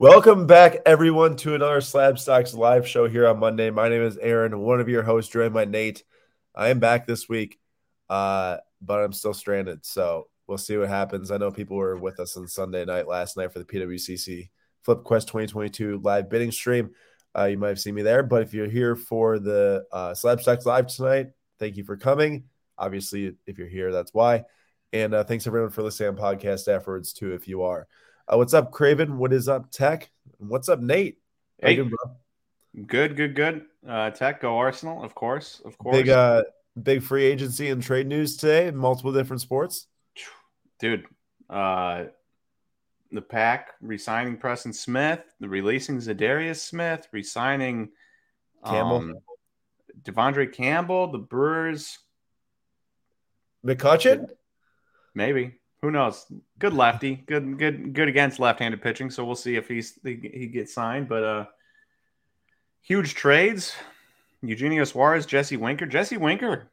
Welcome back, everyone, to another Slab Stocks live show here on Monday. My name is Aaron, one of your hosts, joined by Nate. I am back this week, uh, but I'm still stranded. So we'll see what happens. I know people were with us on Sunday night last night for the PWCC Flip Quest 2022 live bidding stream. Uh, you might have seen me there, but if you're here for the uh, Slab Stocks live tonight, thank you for coming. Obviously, if you're here, that's why. And uh, thanks everyone for listening on podcast afterwards too, if you are. Uh, what's up, Craven? What is up, Tech? What's up, Nate? Hey, doing, good, good, good. Uh, Tech, go Arsenal, of course, of course. Big, uh, big free agency and trade news today in multiple different sports. Dude, uh, the pack resigning Preston Smith, the releasing Za'Darius Smith, resigning Campbell, um, De'Vondre Campbell, the Brewers, McCutchen, maybe who knows? Good lefty, good, good, good against left-handed pitching. So we'll see if he's he gets signed. But uh, huge trades: Eugenio Suarez, Jesse Winker, Jesse Winker,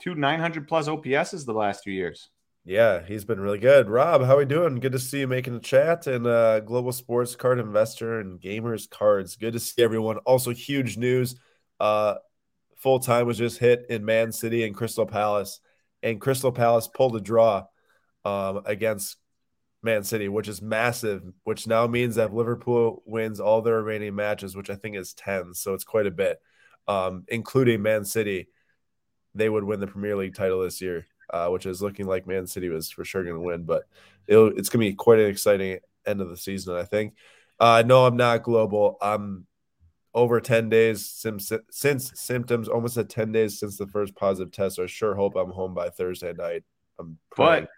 two 900 plus OPSs the last two years. Yeah, he's been really good. Rob, how are we doing? Good to see you making a chat and uh, global sports card investor and gamers cards. Good to see everyone. Also, huge news. Uh, full time was just hit in Man City and Crystal Palace, and Crystal Palace pulled a draw um, against Man City, which is massive, which now means that Liverpool wins all their remaining matches, which I think is 10. So it's quite a bit, um, including Man City. They would win the Premier League title this year, uh, which is looking like Man City was for sure going to win. But it's going to be quite an exciting end of the season, I think. Uh, no, I'm not global. I'm over 10 days since, since symptoms, almost at 10 days since the first positive test. So I sure hope I'm home by Thursday night. I'm praying. but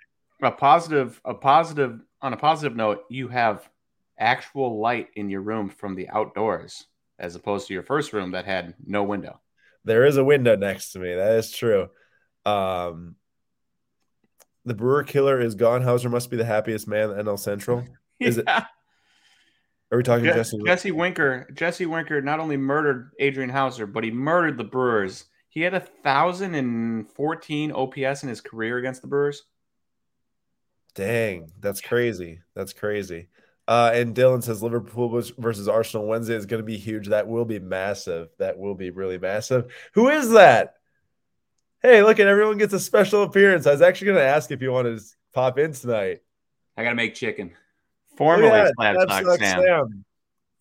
a positive a positive on a positive note you have actual light in your room from the outdoors as opposed to your first room that had no window. There is a window next to me. That is true. Um the brewer killer is gone Houser must be the happiest man at nl central. Is yeah. it are we talking Je- jesse jesse winker jesse winker not only murdered Adrian Houser but he murdered the brewers. He had a thousand and fourteen ops in his career against the brewers Dang, that's crazy. That's crazy. Uh, and Dylan says Liverpool versus Arsenal Wednesday is going to be huge. That will be massive. That will be really massive. Who is that? Hey, look at everyone gets a special appearance. I was actually going to ask if you wanted to pop in tonight. I got to make chicken. Formerly yeah, Slab Stock Sam. Sam.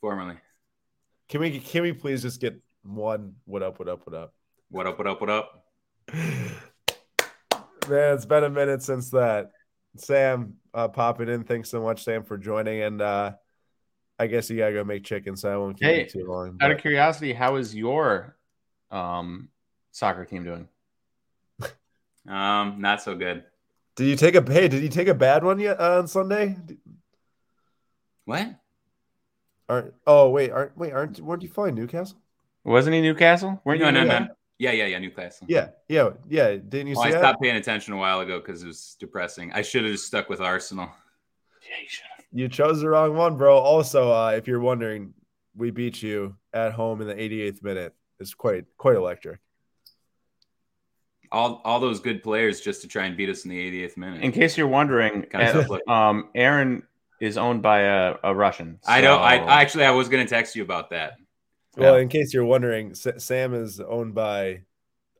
Formerly. Can we can we please just get one? What up? What up? What up? What up? What up? What up? Man, it's been a minute since that. Sam uh, popping in. Thanks so much, Sam, for joining. And uh, I guess you gotta go make chicken, so I won't keep hey, you too long. Out of curiosity, how is your um, soccer team doing? um, not so good. Did you take a hey? Did you take a bad one yet uh, on Sunday? What? Aren't oh wait aren't wait aren't weren't you flying Newcastle? Wasn't he Newcastle? Weren't no, you? No, no, no. Yeah, yeah, yeah. Newcastle. Yeah, yeah, yeah. Didn't you well, see? I stopped paying attention a while ago because it was depressing. I should have just stuck with Arsenal. Yeah, you should have. You chose the wrong one, bro. Also, uh, if you're wondering, we beat you at home in the 88th minute. It's quite quite electric. All all those good players just to try and beat us in the 88th minute. In case you're wondering, um, Aaron is owned by a, a Russian. So... I know. I actually I was going to text you about that. Well, yeah. in case you're wondering, Sam is owned by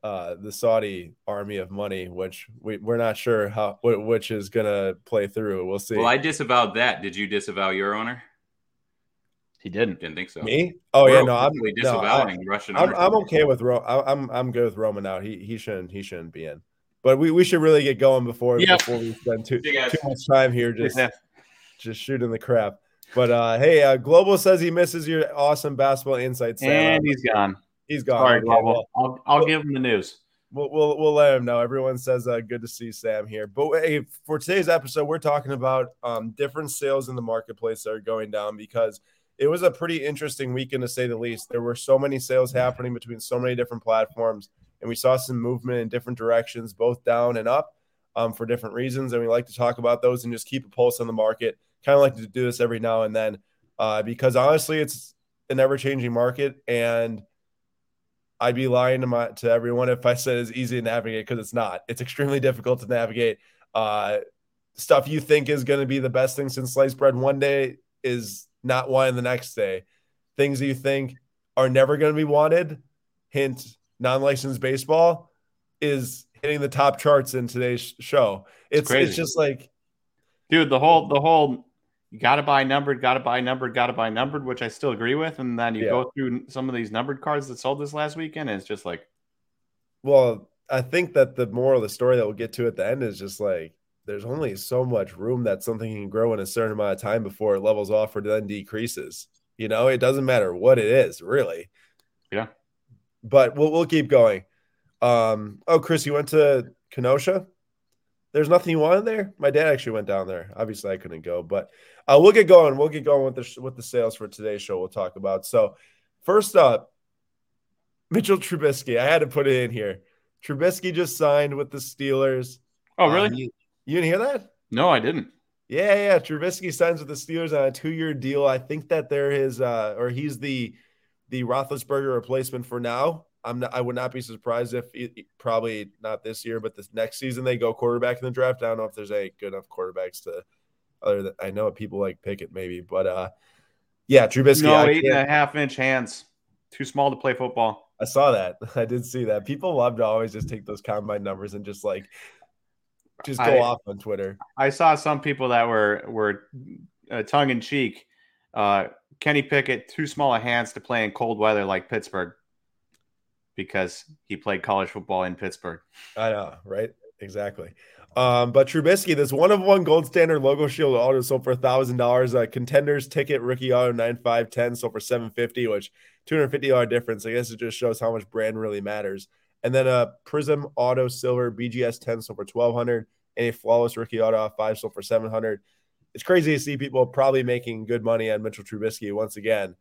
uh, the Saudi army of money, which we, we're not sure how which is gonna play through. We'll see. Well, I disavowed that. Did you disavow your owner? He didn't. Didn't think so. Me? Oh we're yeah, no, I'm disavowing no, I, Russian. I'm, I'm okay with Ro- I, I'm I'm good with Roman out. He he shouldn't he shouldn't be in. But we, we should really get going before yep. before we spend too too much time here just yeah. just shooting the crap. But uh, hey, uh, Global says he misses your awesome basketball insights. And he's gone. He's gone. Sorry, okay, well, I'll, I'll give him the news. We'll, we'll, we'll let him know. Everyone says uh, good to see Sam here. But hey, for today's episode, we're talking about um, different sales in the marketplace that are going down because it was a pretty interesting weekend to say the least. There were so many sales happening between so many different platforms, and we saw some movement in different directions, both down and up, um, for different reasons. And we like to talk about those and just keep a pulse on the market kind of like to do this every now and then uh, because honestly, it's an ever changing market. And I'd be lying to my to everyone if I said it's easy to navigate because it's not. It's extremely difficult to navigate. Uh, stuff you think is going to be the best thing since sliced bread one day is not wanted the next day. Things that you think are never going to be wanted, hint non-licensed baseball, is hitting the top charts in today's show. It's it's, it's just like, dude, the whole the whole you got to buy numbered, got to buy numbered, got to buy numbered, which I still agree with. And then you yeah. go through some of these numbered cards that sold this last weekend, and it's just like, well, I think that the moral of the story that we'll get to at the end is just like there's only so much room that something can grow in a certain amount of time before it levels off or then decreases. You know, it doesn't matter what it is, really. Yeah. But we'll we'll keep going. Um, oh, Chris, you went to Kenosha? There's nothing you wanted there? My dad actually went down there. Obviously, I couldn't go, but uh, we'll get going. We'll get going with the with the sales for today's show. We'll talk about. So, first up, Mitchell Trubisky. I had to put it in here. Trubisky just signed with the Steelers. Oh, really? Uh, you, you didn't hear that? No, I didn't. Yeah, yeah. Trubisky signs with the Steelers on a two-year deal. I think that there is, uh, or he's the the Roethlisberger replacement for now. I'm not, I would not be surprised if it, probably not this year, but this next season they go quarterback in the draft. I don't know if there's a good enough quarterbacks to other than I know people like Pickett maybe, but uh, yeah, Trubisky. No, eight and a half inch hands, too small to play football. I saw that. I did see that. People love to always just take those combine numbers and just like just go I, off on Twitter. I saw some people that were were uh, tongue in cheek. Uh, Kenny Pickett too small a hands to play in cold weather like Pittsburgh because he played college football in Pittsburgh. I know, right? Exactly. Um, but Trubisky, this one of one gold standard logo shield auto sold for a thousand dollars. A contenders ticket rookie auto nine five ten sold for seven fifty, which two hundred fifty dollar difference. I guess it just shows how much brand really matters. And then a Prizm Auto Silver BGS ten sold for twelve hundred, and a flawless rookie auto five sold for seven hundred. It's crazy to see people probably making good money on Mitchell Trubisky once again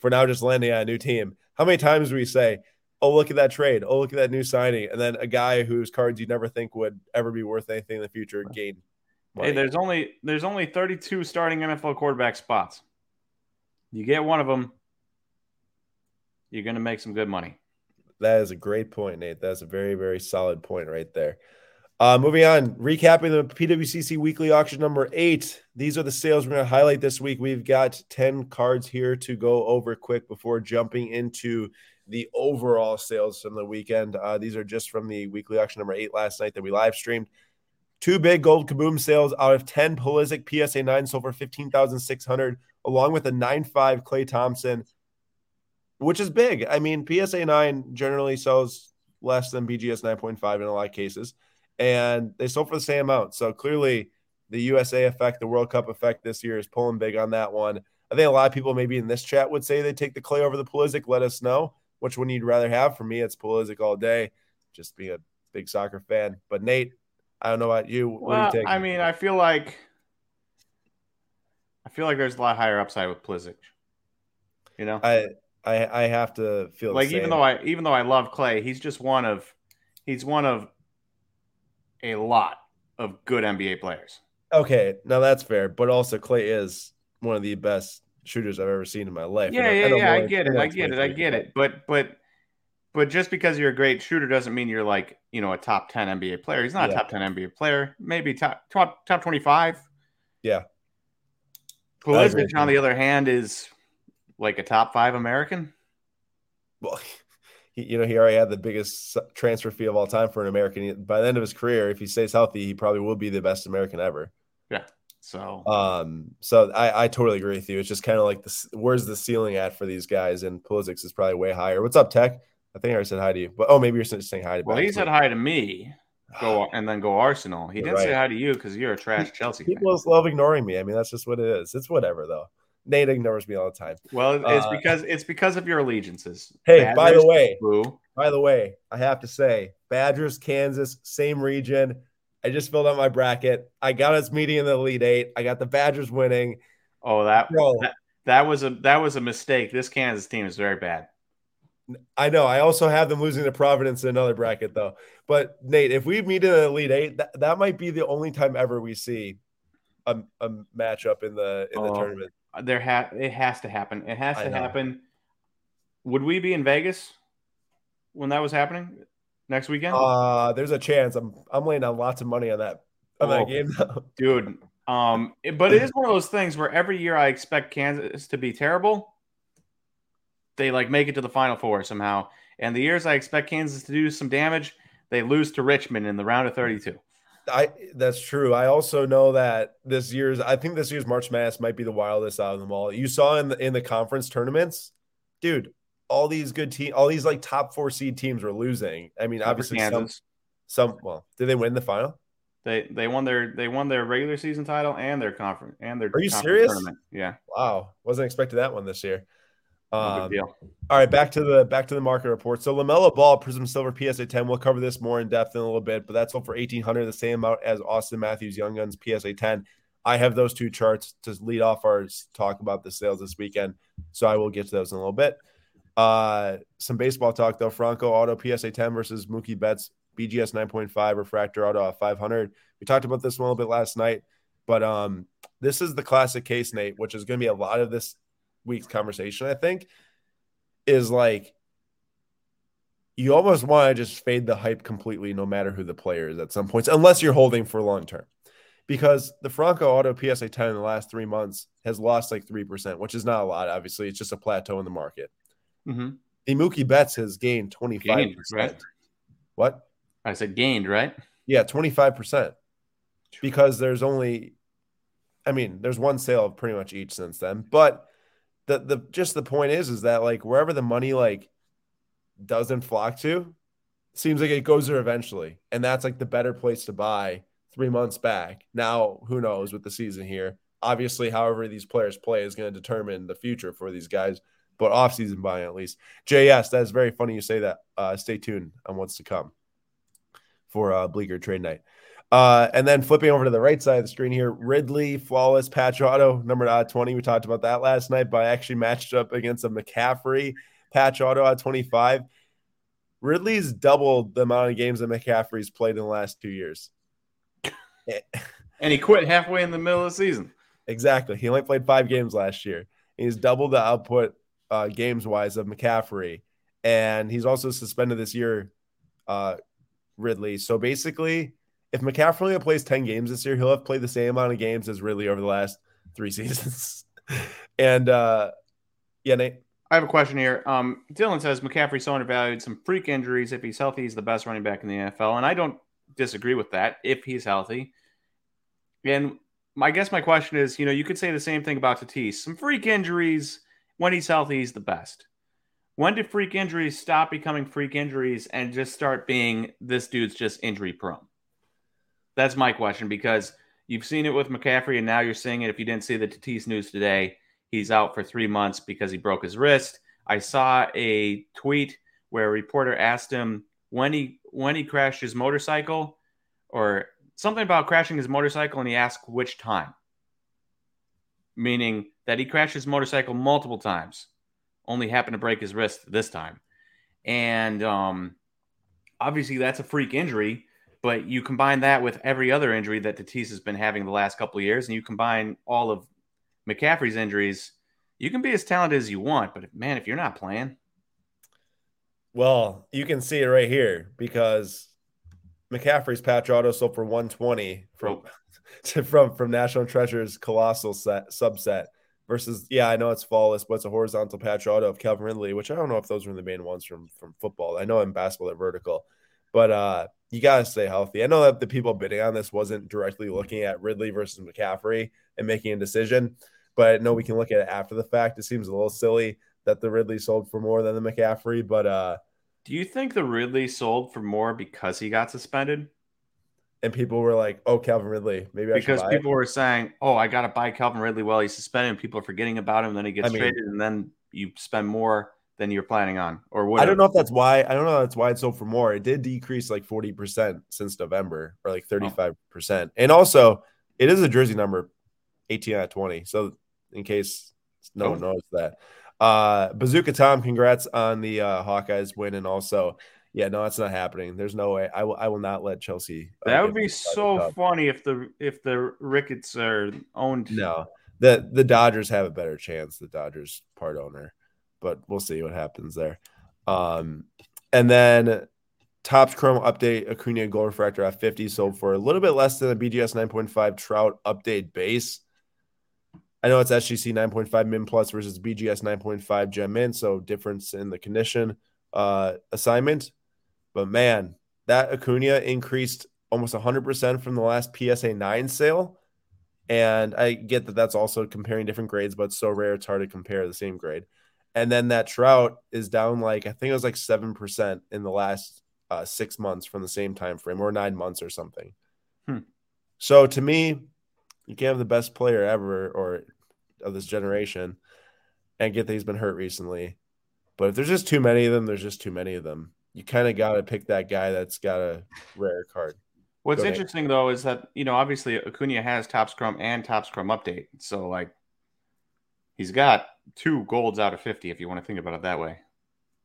for now just landing on a new team. How many times do we say oh, look at that trade. Oh, look at that new signing. And then a guy whose cards you never think would ever be worth anything in the future gain. Money. Hey, there's only there's only 32 starting NFL quarterback spots. You get one of them, you're going to make some good money. That is a great point, Nate. That's a very, very solid point right there. Uh, moving on, recapping the PWCC weekly auction number eight. These are the sales we're going to highlight this week. We've got 10 cards here to go over quick before jumping into the overall sales from the weekend. Uh, these are just from the weekly auction number eight last night that we live streamed. Two big gold kaboom sales out of 10 Pulisic PSA 9 sold for 15,600, along with a 9.5 Klay Thompson, which is big. I mean, PSA 9 generally sells less than BGS 9.5 in a lot of cases, and they sold for the same amount. So clearly, the USA effect, the World Cup effect this year is pulling big on that one. I think a lot of people maybe in this chat would say they take the Klay over the Pulisic. Let us know which one you'd rather have. For me, it's Pulisic all day, just being a big soccer fan. But Nate, I don't know about you. What well, do you take? I mean, I feel like I feel like there's a lot higher upside with Pulisic. You know, I I, I have to feel like even though I even though I love Klay, he's just one of he's one of a lot of good NBA players. Okay, now that's fair, but also Klay is one of the best shooters I've ever seen in my life. Yeah, yeah, yeah. I get it. I get it. I get it. But but but just because you're a great shooter doesn't mean you're like you know a top ten NBA player. He's not yeah. a top ten NBA player. Maybe top top top twenty five. Yeah. Pulisic, on the other hand, is like a top five American. Well, he, you know, he already had the biggest transfer fee of all time for an American. By the end of his career, if he stays healthy, he probably will be the best American ever. Yeah. So, um, so I, I totally agree with you. It's just kind of like this. Where's the ceiling at for these guys? And Pulisic is probably way higher. What's up, Tech? I think I already said hi to you, but oh, maybe you're just saying hi to. Well, he said hi to me. Go and then go Arsenal. He didn't right. say hi to you because you're a trash Chelsea. People fan. love ignoring me. I mean, that's just what it is. It's whatever though. Nate ignores me all the time. Well, it's uh, because it's because of your allegiances. Hey, Badgers, by the way, boo. by the way, I have to say, Badgers, Kansas, same region. I just filled out my bracket. I got us meeting in the Elite Eight. I got the Badgers winning. Oh, that, that that was a that was a mistake. This Kansas team is very bad. I know. I also have them losing to Providence in another bracket, though. But Nate, if we meet in the Elite Eight, that, that might be the only time ever we see a, a matchup in the in the oh, tournament. There ha- it has to happen. It has to happen. Would we be in Vegas when that was happening? Next weekend? Uh there's a chance. I'm I'm laying on lots of money on that on that game. dude, Um, it- but it is one of those things where every year I expect Kansas to be terrible. They like make it to the final four somehow. And the years I expect Kansas to do some damage, they lose to Richmond in the round of 32. I that's true. I also know that this year's I think this year's March Madness might be the wildest out of them all. You saw in the in the conference tournaments, dude, all these good team all these like top four seed teams were losing. I mean, obviously some, some well, did they win the final? They they won their they won their regular season title and their conference and their Are you serious? tournament. Yeah, Wow. Wasn't expecting that one this year. Um. All right, back to the back to the market report. So LaMelo Ball, Prizm Silver, PSA 10. We'll cover this more in depth in a little bit, but that's all for 1800, the same amount as Auston Matthews Young Guns PSA 10. I have those two charts to lead off our talk about the sales this weekend, so I will get to those in a little bit. Uh, some baseball talk though. Franco Auto PSA 10 versus Mookie Betts BGS 9.5 refractor auto at 500. We talked about this a little bit last night, but um, this is the classic case, Nate, which is going to be a lot of this week's conversation. I think is like you almost want to just fade the hype completely, no matter who the player is at some points, unless you're holding for long term. Because the Franco Auto PSA 10 in the last three months has lost like 3%, which is not a lot. Obviously, it's just a plateau in the market. Hmm The Mookie Betts has gained 25%. Gained, right? What? I said gained, right? Yeah, 25%. Because there's only, I mean, there's one sale of pretty much each since then. But the, the, just the point is, is that like wherever the money like doesn't flock to, seems like it goes there eventually. And that's like the better place to buy three months back. Now, who knows with the season here? Obviously, however these players play is going to determine the future for these guys, but off-season buying at least. JS, that's very funny you say that. Uh, stay tuned on what's to come for uh, Bleecker trade night. Uh, and then flipping over to the right side of the screen here, Ridley, flawless patch auto, numbered out 20. We talked about that last night, but I actually matched up against a McCaffrey patch auto at 25. Ridley's doubled the amount of games that McCaffrey's played in the last two years. And he quit halfway in the middle of the season. Exactly. He only played five games last year. He's doubled the output uh, games wise of McCaffrey. And he's also suspended this year, uh, Ridley. So basically, if McCaffrey only plays 10 games this year, he'll have played the same amount of games as Ridley over the last three seasons. and uh, yeah, Nate. I have a question here. Um, Dylan says McCaffrey so undervalued. Some freak injuries. If he's healthy, he's the best running back in the NFL, and I don't disagree with that. If he's healthy, and my I guess my question is, you know, you could say the same thing about Tatis. Some freak injuries. When he's healthy, he's the best. When did freak injuries stop becoming freak injuries and just start being this dude's just injury prone? That's my question because you've seen it with McCaffrey, and now you're seeing it. If you didn't see the Tatis news today, he's out for three months because he broke his wrist. I saw a tweet where a reporter asked him when he when he crashed his motorcycle, or something about crashing his motorcycle, and he asked which time, meaning that he crashed his motorcycle multiple times, only happened to break his wrist this time, and um, obviously that's a freak injury. But you combine that with every other injury that Tatis has been having the last couple of years, and you combine all of McCaffrey's injuries, you can be as talented as you want, but man, if you're not playing, Well, you can see it right here because McCaffrey's patch auto sold for 120 from to, from from National Treasure's colossal set subset versus yeah, I know it's flawless, but it's a horizontal patch auto of Calvin Ridley, which I don't know if those were the main ones from from football. I know in basketball they're vertical, but uh you gotta stay healthy. I know that the people bidding on this wasn't directly looking at Ridley versus McCaffrey and making a decision, but know we can look at it after the fact. It seems a little silly that the Ridley sold for more than the McCaffrey, but uh do you think the Ridley sold for more because he got suspended? And people were like, "Oh, Calvin Ridley, maybe I Because people were saying, "Oh, I got to buy Calvin Ridley while he's suspended," and people are forgetting about him. Then he gets I mean- traded, and then you spend more than you're planning on, or it." whatever. I don't know if that's why. I don't know if that's why it sold for more. It did decrease like forty percent since November, or like thirty five percent. And also, it is a jersey number, eighteen out of twenty. So, in case no one knows that, uh, Bazooka Tom, congrats on the uh, Hawkeyes win, and also. Yeah, no, that's not happening. There's no way. I will. I will not let Chelsea. uh, That would be so funny if the if the Ricketts are owned. No, the the Dodgers have a better chance. The Dodgers part owner, but we'll see what happens there. Um, and then Topps Chrome update Acuna Gold Refractor F50 sold for a little bit less than a BGS 9.5 Trout update base. I know it's SGC 9.5 min plus versus BGS 9.5 gem min, so difference in the condition uh, assignment. But man, that Acuna increased almost 100% from the last PSA 9 sale. And I get that that's also comparing different grades, but so rare it's hard to compare the same grade. And then that Trout is down like I think it was like 7% in the last uh, six months from the same time frame or nine months or something. Hmm. So to me, you can't have the best player ever or of this generation and get that he's been hurt recently. But if there's just too many of them, there's just too many of them. You kind of got to pick that guy that's got a rare card. What's Go interesting ahead. though is that you know obviously Acuna has Topps Chrome and Topps Chrome update, so like he's got two golds out of fifty if you want to think about it that way.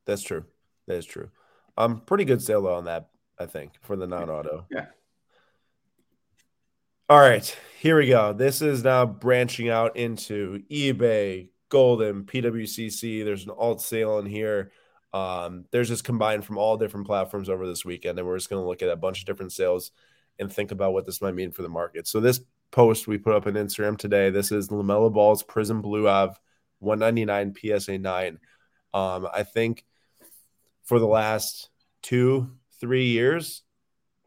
That's true. That is true. Um, pretty good sale on that, I think, for the non-auto. Yeah. All right, here we go. This is now branching out into eBay, Goldin, PWCC. There's an alt sale in here. Um, there's just combined from all different platforms over this weekend, and we're just going to look at a bunch of different sales and think about what this might mean for the market. So this post we put up on Instagram today. This is LaMelo Ball's Prizm Blue Av 199 PSA 9. Um, I think for the last two, three years,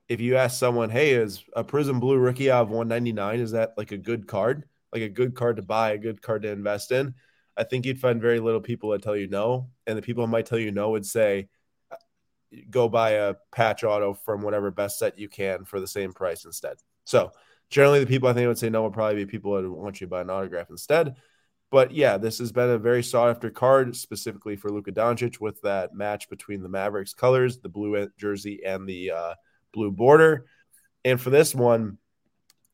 if you ask someone, hey, is a Prizm Blue Rookie of 199, is that like a good card? Like a good card to buy, a good card to invest in? I think you'd find very little people that tell you no. And the people who might tell you no would say, go buy a patch auto from whatever best set you can for the same price instead. So generally the people I think would say no would probably be people that want you to buy an autograph instead. But yeah, this has been a very sought after card specifically for Luka Doncic with that match between the Mavericks colors, the blue jersey and the uh, blue border. And for this one,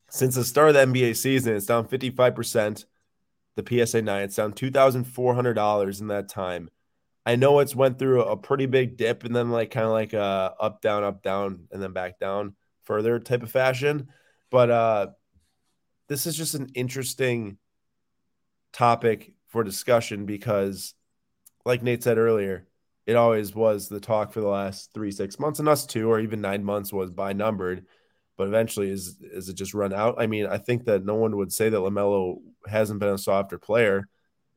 since the start of the NBA season, it's down 55%. The PSA 9, it's down $2,400 in that time. I know it's went through a pretty big dip and then like kind of like a up, down, up, down, and then back down further type of fashion. But uh this is just an interesting topic for discussion because, like Nate said earlier, it always was the talk for the last three, six months, and us too, or even nine months was by numbered. But eventually, is is it just run out? I mean, I think that no one would say that Lamelo hasn't been a softer player,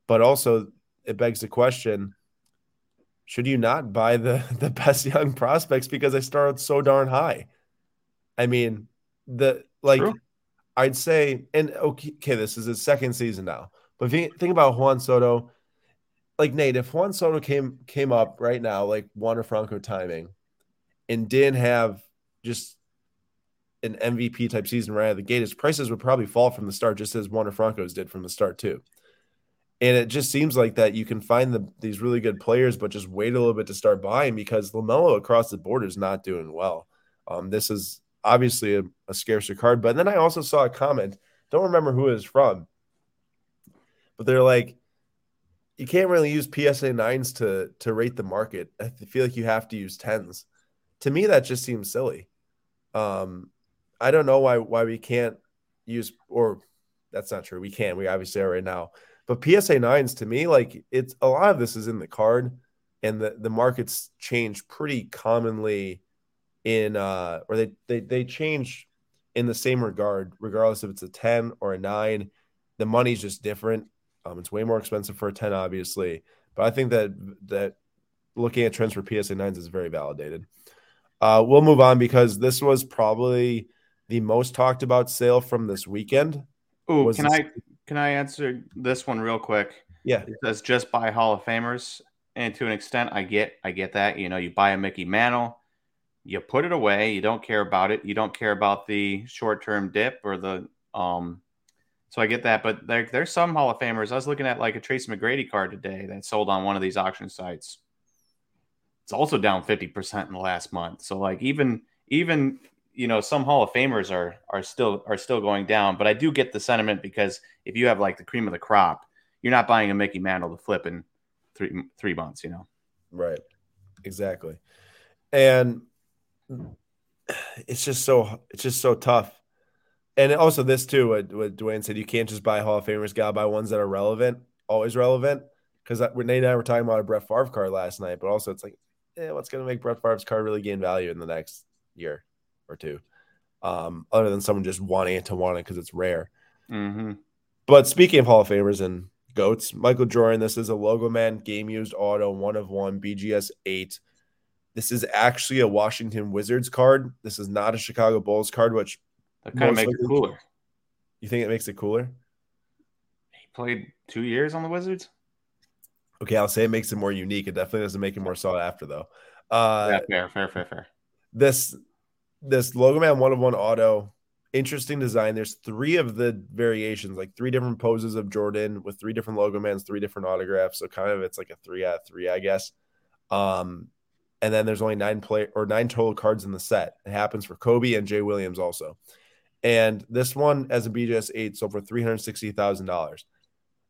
but also it begs the question: Should you not buy the the best young prospects because they started so darn high? I mean, the like, True. I'd say, and okay, okay, this is his second season now but you think about Juan Soto, like Nate, if Juan Soto came came up right now, like Wander Franco timing, and didn't have just an MVP type season right out of the gate, his prices would probably fall from the start, just as Wander Franco's did from the start too. And it just seems like that you can find the, these really good players, but just wait a little bit to start buying because Lamelo across the board is not doing well. Um, this is obviously a, a scarcer card, but then I also saw a comment. Don't remember who it was from, but they're like, you can't really use PSA nines to to rate the market. I feel like you have to use tens. To me, that just seems silly. Um, I don't know why why we can't use or that's not true. We can. We obviously are right now. But PSA nines to me, like it's a lot of this is in the card, and the the markets change pretty commonly in uh or they they they change in the same regard, regardless if it's a 10 or a nine. The money's just different. Um, it's way more expensive for a 10, obviously, but I think that that looking at trends for PSA 9s is very validated. Uh, we'll move on because this was probably the most talked about sale from this weekend. Oh, can this... I can I answer this one real quick? Yeah, it says just buy Hall of Famers, and to an extent, I get I get that. You know, you buy a Mickey Mantle, you put it away, you don't care about it, you don't care about the short term dip or the um so I get that, but there, there's some Hall of Famers. I was looking at like a Tracy McGrady card today that sold on one of these auction sites. It's also down 50% in the last month. So like even even you know some Hall of Famers are are still are still going down, but I do get the sentiment because if you have like the cream of the crop, you're not buying a Mickey Mantle to flip in three three months, you know. Right. Exactly. And it's just so it's just so tough and also this too, what, what Dwayne said, you can't just buy Hall of Famers, gotta buy ones that are relevant, always relevant. Because Renee and I were talking about a Brett Favre card last night, but also it's like eh, what's going to make Brett Favre's card really gain value in the next year or two? Um, other than someone just wanting to want it because it's rare. Mm-hmm. But speaking of Hall of Famers and goats, Michael Jordan, this is a logo man game used auto, one of one, BGS eight. This is actually a Washington Wizards card. This is not a Chicago Bulls card, which That kind of makes it cooler. you think it makes it cooler. He played two years on the Wizards. Okay, I'll say it makes it more unique. It definitely doesn't make it more sought after though. Uh, yeah, fair, fair, fair, fair. this this logo man one of one auto interesting design. There's three of the variations like three different poses of jordan with three different logo mans three different autographs. So kind of it's like a three out of three i guess. Um and then there's only nine play or nine total cards in the set. It happens for kobe and jay williams also. And this one as a bjs 8 sold for $360000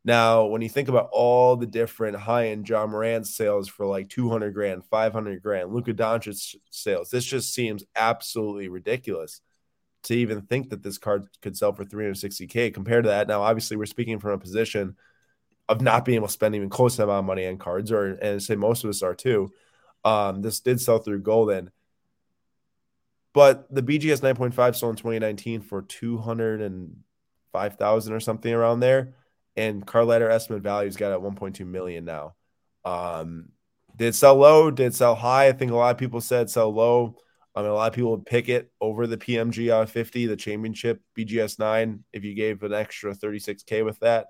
now when you think about all the different high-end Ja Morant sales for like 200 grand 500 grand luka doncic sales this just seems absolutely ridiculous to even think that this card could sell for 360k compared to that. Now obviously we're speaking from a position of not being able to spend even close to that amount of money on cards or and say most of us are too. Um this did sell through Goldin. But the bgs 9.5 sold in 2019 for 205000 or something around there and ladder estimate value's got at 1.2 million now um did sell low did sell high i think a lot of people said sell low I mean, a lot of people would pick it over the PMG on 50, the championship BGS 9, if you gave an extra 36K with that.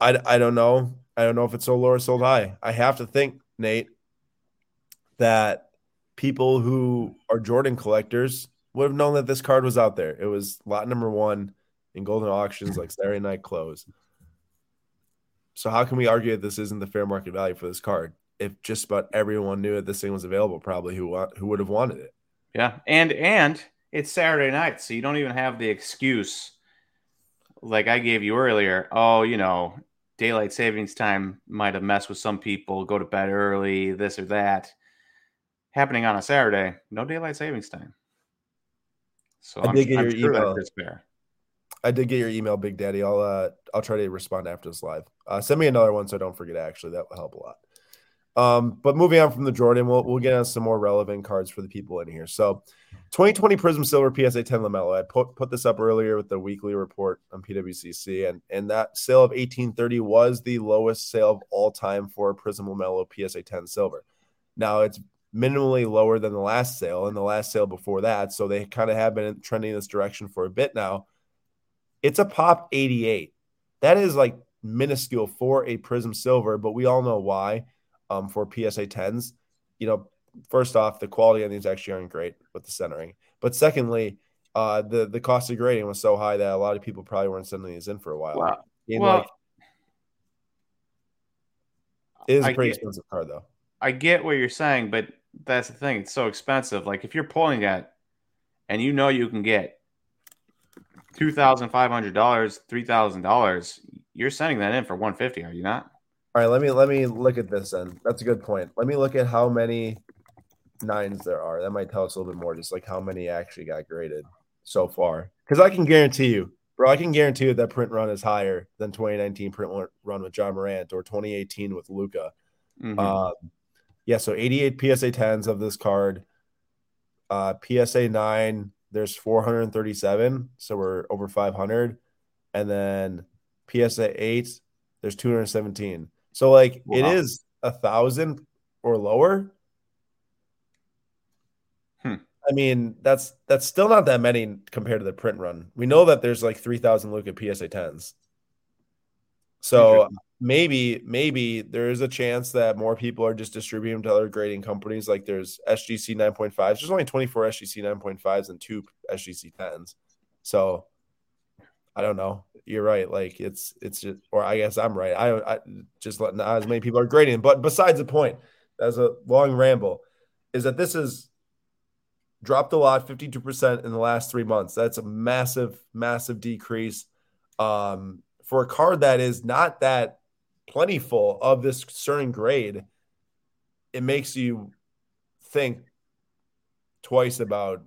I, I don't know. I don't know if it's sold low or sold high. I have to think, Nate, that people who are Jordan collectors would have known that this card was out there. It was lot number one in Goldin auctions, like Saturday night close. So, how can we argue that this isn't the fair market value for this card? if just about everyone knew that this thing was available, probably who who would have wanted it. Yeah, and and it's Saturday night, so you don't even have the excuse like I gave you earlier. Oh, you know, daylight savings time might have messed with some people. Go to bed early, this or that. Happening on a Saturday, no daylight savings time. So I I'm, did get I'm your sure email. I did get your email, Big Daddy. I'll uh I'll try to respond after this live. Uh, send me another one so I don't forget. Actually, that will help a lot. Um, but moving on from the Jordan, we'll we'll get on some more relevant cards for the people in here. So, 2020 Prizm Silver PSA 10 Lamelo. I put put this up earlier with the weekly report on PWCC, and and that sale of 1830 was the lowest sale of all time for Prizm Lamelo PSA 10 Silver. Now it's minimally lower than the last sale and the last sale before that, so they kind of have been trending in this direction for a bit now. It's a pop 88. That is like minuscule for a Prizm Silver, but we all know why um, for PSA 10s. You know, first off, the quality on these actually aren't great with the centering. But secondly, uh, the the cost of grading was so high that a lot of people probably weren't sending these in for a while. Wow. And, Well, like, it is a I pretty get- expensive card, though. I get what you're saying, but that's the thing. It's so expensive. Like if you're pulling at, and you know you can get two thousand five hundred dollars, three thousand dollars, you're sending that in for one fifty. Are you not? All right, let me let me look at this then. That's a good point. Let me look at how many nines there are. That might tell us a little bit more, just like how many actually got graded so far. Because I can guarantee you, bro, I can guarantee you that print run is higher than 2019 print run with Ja Morant or 2018 with Luka. Mhm. Um, yeah, so 88 PSA 10s of this card. Uh, PSA 9, there's 437, so we're over 500. And then PSA 8, there's 217. So, like, it Wow. is a thousand or lower. Hmm. I mean, that's that's still not that many compared to the print run. We know that there's like 3,000 Luka PSA 10s. So maybe maybe there is a chance that more people are just distributing to other grading companies. Like there's SGC 9.5s. There's only 24 SGC 9.5s and two SGC 10s. So I don't know. You're right. Like it's it's just, or I guess I'm right. I don't I just let not as many people are grading. But besides the point, as a long ramble, is that this is dropped a lot, 52% in the last three months. That's a massive, massive decrease. Um, for a card that is not that plentiful of this certain grade, it makes you think twice about,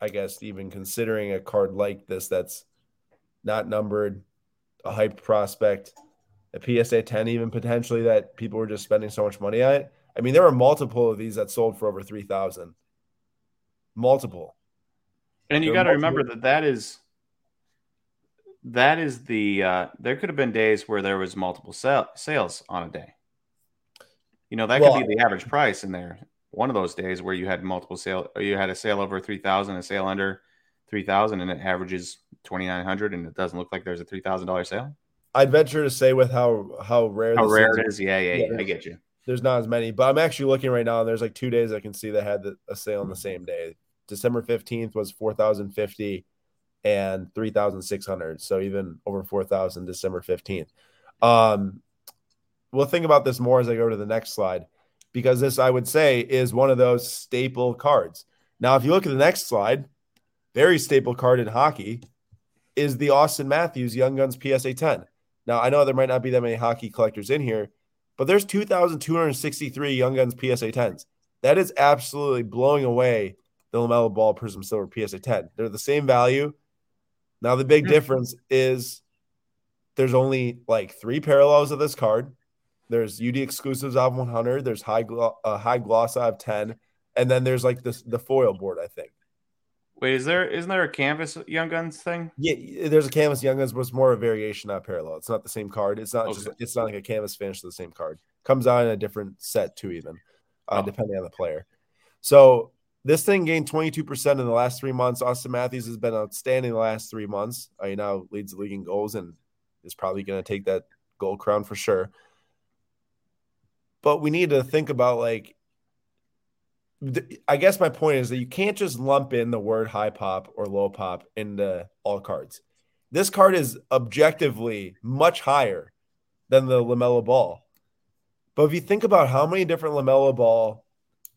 I guess, even considering a card like this that's not numbered, a hyped prospect, a PSA 10, even potentially that people were just spending so much money on it. I mean, there were multiple of these that sold for over 3000 Multiple. And you got to remember that that is that is the uh, there could have been days where there was multiple sale, sales on a day. You know, that well, could be the average price in there. One of those days where you had multiple sale, you had a sale over 3000 a sale under 3000 and it averages 2900 and it doesn't look like there's a $3000 sale. I'd venture to say with how how rare how rare it is. Yeah, yeah, yeah, I get you. There's not as many, but I'm actually looking right now, and there's like two days I can see that had the, a sale on the same day. December 15th was 4,050 and 3,600. So even over 4,000 December 15th. Um, we'll think about this more as I go to the next slide because this, I would say, is one of those staple cards. Now, if you look at the next slide, very staple card in hockey is the Auston Matthews Young Guns PSA 10. Now, I know there might not be that many hockey collectors in here, but there's 2,263 Young Guns PSA 10s. That is absolutely blowing away the LaMelo Ball Prizm Silver PSA 10. They're the same value. Now, the big mm-hmm. difference is there's only like three parallels of this card. There's UD exclusives of 100. There's high glo- uh, high gloss of 10, and then there's like this the foil board. I think. Wait, is there isn't there a canvas Young Guns thing? Yeah, there's a canvas Young Guns, but it's more a variation, not parallel. It's not the same card. It's not okay. just it's not like a canvas finish to the same card. Comes out in a different set too, even uh, oh. depending on the player. So this thing gained 22% in the last three months. Auston Matthews has been outstanding the last three months. Uh, he now leads the league in goals and is probably going to take that gold crown for sure. But we need to think about like I guess my point is that you can't just lump in the word high pop or low pop into all cards. This card is objectively much higher than the LaMelo Ball. But if you think about how many different LaMelo Ball,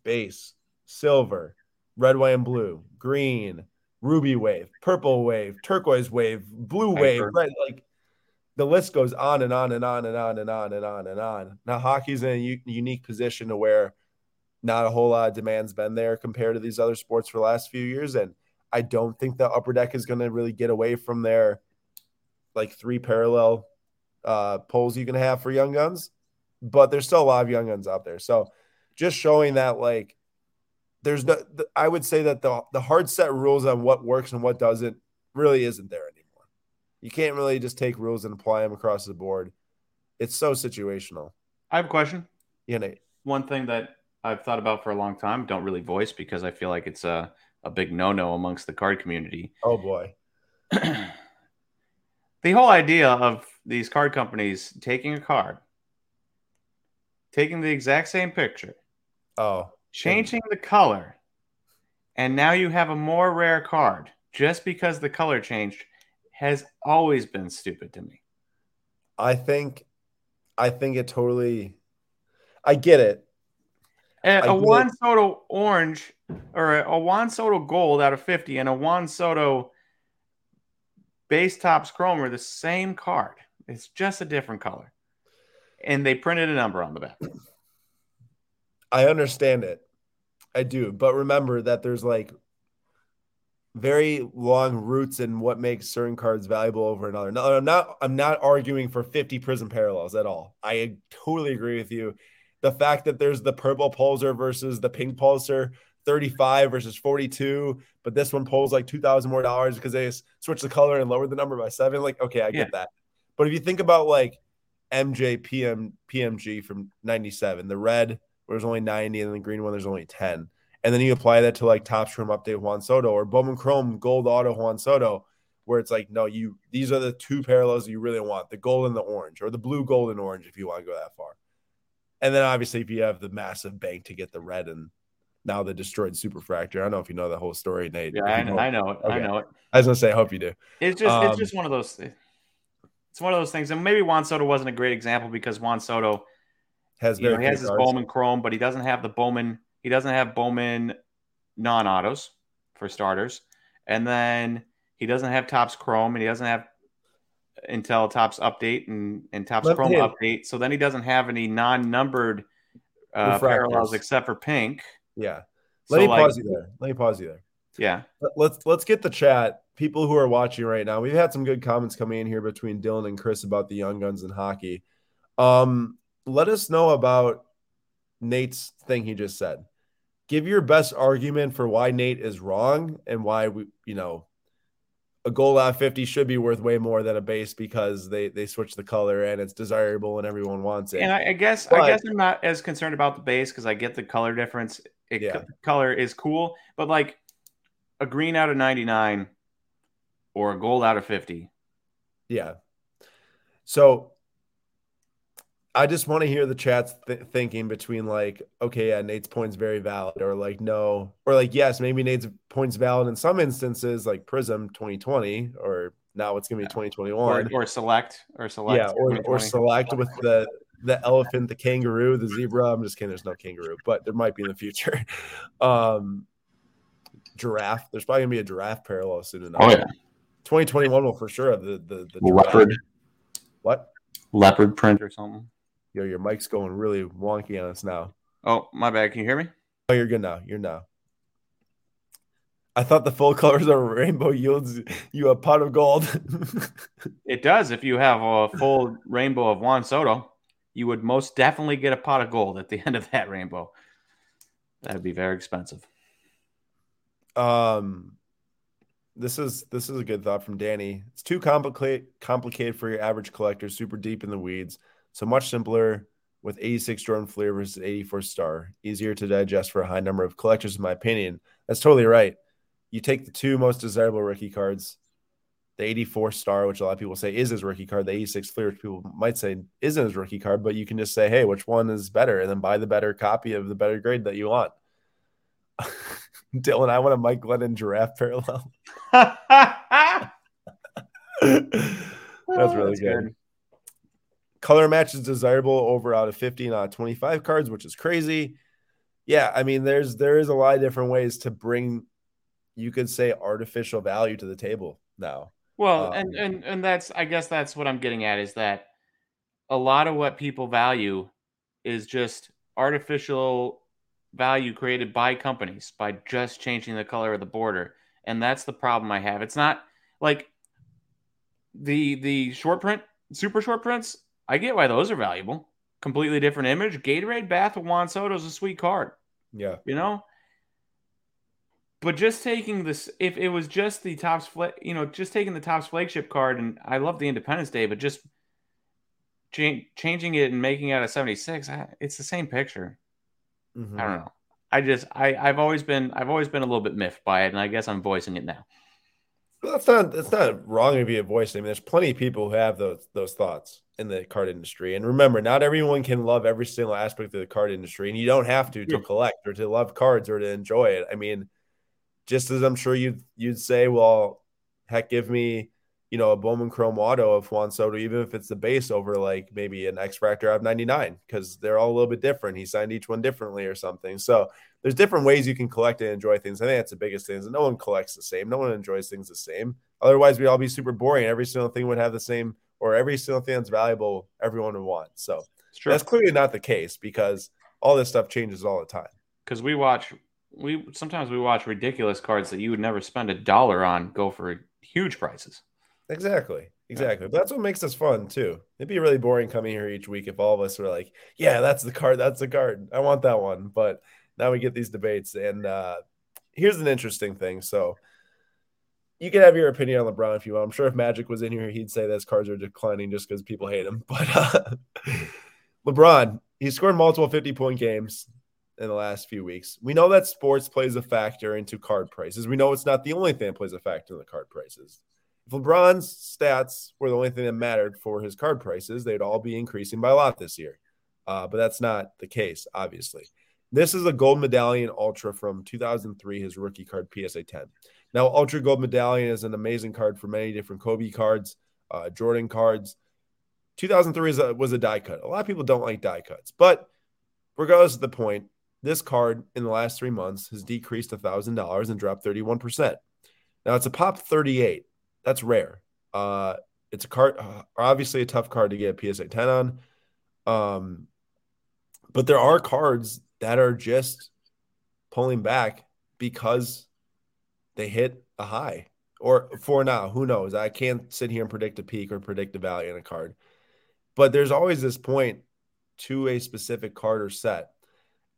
base, silver, red, white, and blue, green, ruby wave, purple wave, turquoise wave, blue wave, red, like the list goes on and on and on and on and on and on and on. Now hockey's in a u- unique position to where – not a whole lot of demand's been there compared to these other sports for the last few years. And I don't think the upper deck is going to really get away from their like three parallel uh, poles you can have for young guns, but there's still a lot of young guns out there. So just showing that like there's no, I would say that the the hard set rules on what works and what doesn't really isn't there anymore. You can't really just take rules and apply them across the board. It's so situational. I have a question. Yeah, Nate. One thing that I've thought about for a long time. Don't really voice because I feel like it's a, a big no no amongst the card community. Oh boy. the whole idea of these card companies taking a card, taking the exact same picture, oh, changing the color, and now you have a more rare card just because the color changed has always been stupid to me. I think I think it totally I get it. A, a Juan Soto orange or a, a Juan Soto gold out of 50 and a Juan Soto base Topps Chrome are the same card. It's just a different color. And they printed a number on the back. I understand it. I do. But remember that there's like very long roots in what makes certain cards valuable over another. No, I'm not I'm not arguing for 50 Prizm parallels at all. I totally agree with you the fact that there's the purple pulsar versus the pink pulsar 35 versus 42 but this one pulls like 2000 more dollars because they switched the color and lowered the number by seven like okay i get yeah. that but if you think about like mj pm pmg from 97 the red there's only 90 and the green one there's only 10 and then you apply that to like Topps Chrome update juan soto or bowman chrome gold auto juan soto where it's like no you these are the two parallels you really want the gold and the orange or the blue gold and orange if you want to go that far and then obviously if you have the massive bank to get the red and now the destroyed superfractor. I don't know if you know the whole story, Nate. Yeah, I know, I know it. Okay. I know it. I was gonna say, I hope you do. It's just um, it's just one of those it's one of those things. And maybe Juan Soto wasn't a great example because Juan Soto has know, he has his Bowman Chrome, but he doesn't have the Bowman, he doesn't have Bowman non-autos for starters. And then he doesn't have Topps Chrome and he doesn't have Intel Topps update and, and Topps Chrome update. So then he doesn't have any non-numbered uh, parallels except for pink. Yeah. Let so me like, pause you there. Let me pause you there. Yeah. Let's let's get the chat. People who are watching right now, we've had some good comments coming in here between Dylan and Chris about the young guns and hockey. Um, let us know about Nate's thing he just said. Give your best argument for why Nate is wrong and why we, you know, a gold out 50 should be worth way more than a base because they they switch the color and it's desirable and everyone wants it. And I, I guess but, I guess I'm not as concerned about the base because I get the color difference. It, yeah. color is cool, but like a green out of 99 or a gold out of 50. Yeah. So I just want to hear the chats th- thinking between like, okay, yeah, Nate's point's very valid, or like, no, or like, yes, maybe Nate's point's valid in some instances, like Prizm 2020, or now it's gonna be 2021, or, or select, or select, yeah, or, or select with the the elephant, the kangaroo, the zebra. I'm just kidding. There's no kangaroo, but there might be in the future. Um, giraffe. There's probably gonna be a giraffe parallel soon enough. Oh yeah. 2021 will for sure have the the, the leopard. What? Leopard print or something. Yo, your mic's going really wonky on us now. Oh, my bad. Can you hear me? Oh, you're good now. You're now. I thought the full colors of a rainbow yields you a pot of gold. it does. If you have a full rainbow of Juan Soto, you would most definitely get a pot of gold at the end of that rainbow. That'd be very expensive. Um, this is this is a good thought from Danny. It's too complicated complicated for your average collector, super deep in the weeds. So much simpler with 86 Jordan Fleer versus 84 Star. Easier to digest for a high number of collectors, in my opinion. That's totally right. You take the two most desirable rookie cards, the 84 Star, which a lot of people say is his rookie card, the 86 Fleer, which people might say isn't his rookie card, but you can just say, hey, which one is better? And then buy the better copy of the better grade that you want. Dylan, I want a Mike Glennon giraffe parallel. That's really That's good. good color match is desirable over out of 50 and out of 25 cards, which is crazy. Yeah, I mean, there's there is a lot of different ways to bring you could say artificial value to the table now. Well, um, and and and that's I guess that's what I'm getting at is that a lot of what people value is just artificial value created by companies by just changing the color of the border. And that's the problem I have. It's not like the the short print, super short prints I get why those are valuable. Completely different image. Gatorade Bath with Juan Soto is a sweet card. Yeah. You know? But just taking this, if it was just the Topps, you know, just taking the Topps flagship card, and I love the Independence Day, but just cha- changing it and making it a 76, it's the same picture. Mm-hmm. I don't know. I just, I, I've always been, I've always been a little bit miffed by it, and I guess I'm voicing it now. Well, that's not that's not wrong to be a voice. I mean, there's plenty of people who have those those thoughts in the card industry. And remember, not everyone can love every single aspect of the card industry, and you don't have to to collect or to love cards or to enjoy it. I mean, just as I'm sure you'd you'd say, well, heck, give me you know a Bowman Chrome Auto of Juan Soto, even if it's the base over like maybe an X Factor of 99, because they're all a little bit different. He signed each one differently or something. So there's different ways you can collect and enjoy things. I think that's the biggest thing. Is no one collects the same. No one enjoys things the same. Otherwise, we'd all be super boring. Every single thing would have the same or every single thing that's valuable, everyone would want. So that's clearly not the case because all this stuff changes all the time. Because we watch, we sometimes we watch ridiculous cards that you would never spend a dollar on go for huge prices. Exactly. Exactly. Yeah. But that's what makes us fun too. It'd be really boring coming here each week if all of us were like, yeah, that's the card. That's the card. I want that one. But now we get these debates. And uh, here's an interesting thing. So you can have your opinion on LeBron if you want. I'm sure if Magic was in here, he'd say those cards are declining just because people hate him. But uh, LeBron, he scored multiple 50 point games in the last few weeks. We know that sports plays a factor into card prices. We know it's not the only thing that plays a factor in the card prices. If LeBron's stats were the only thing that mattered for his card prices, they'd all be increasing by a lot this year. Uh, but that's not the case, obviously. This is a gold medallion ultra from 2003, his rookie card PSA 10. Now, Ultra Gold Medallion is an amazing card for many different Kobe cards, uh, Jordan cards. 2003 a, was a die cut. A lot of people don't like die cuts, but regardless of the point, this card in the last three months has decreased $1,000 and dropped 31%. Now, it's a pop 38. That's rare. Uh, it's a card, uh, obviously a tough card to get a PSA 10 on. Um, but there are cards that are just pulling back because they hit a high or for now. Who knows? I can't sit here and predict a peak or predict a value in a card. But there's always this point to a specific card or set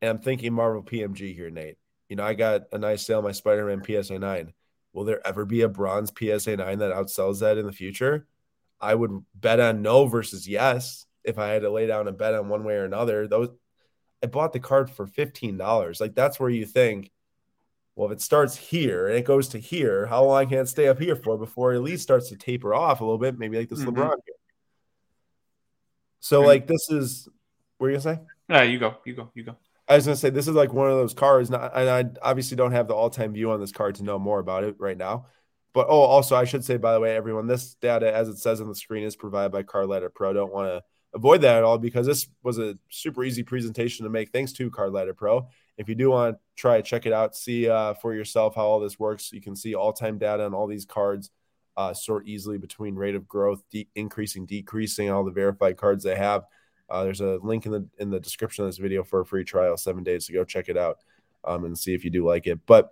and I'm thinking Marvel PMG here, Nate. You know, I got a nice sale my Spider Man PSA 9. Will there ever be a bronze PSA 9 that outsells that in the future? I would bet on no versus yes if I had to lay down a bet on one way or another. Those I bought the card for $15. Like that's where you think, well, if it starts here and it goes to here, how long can it stay up here for before it at least starts to taper off a little bit? Maybe like this mm-hmm. LeBron game. So, like, this is, what are you gonna say? Yeah, you go, you go, you go. I was gonna say this is like one of those cards, and I obviously don't have the all-time view on this card to know more about it right now. But oh, also I should say by the way, everyone, this data, as it says on the screen, is provided by Card Pro. Don't want to avoid that at all because this was a super easy presentation to make. Thanks to Card Pro. If you do want to try check it out, see uh, for yourself how all this works. You can see all-time data on all these cards, uh, sort easily between rate of growth, de- increasing, decreasing, all the verified cards they have. Uh, there's a link in the in the description of this video for a free trial, seven days to go check it out um, and see if you do like it. But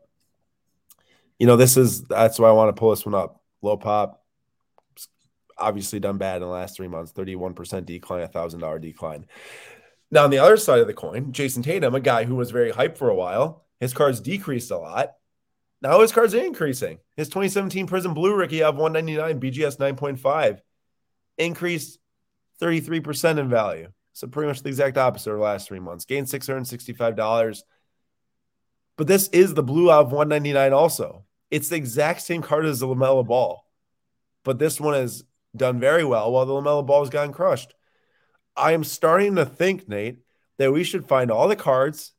you know, this is that's why I want to pull this one up. Low pop, obviously done bad in the last three months. Thirty-one percent decline, a thousand dollar decline. Now on the other side of the coin, Jayson Tatum, a guy who was very hyped for a while, his cards decreased a lot. Now his cards are increasing. His 2017 Prizm Blue rookie of 199 BGS 9.5 increased 33% in value. So pretty much the exact opposite of the last three months. Gained $665. But this is the blue of 199 also. It's the exact same card as the LaMelo Ball. But this one has done very well while the LaMelo Ball has gotten crushed. I am starting to think, Nate, that we should find all the cards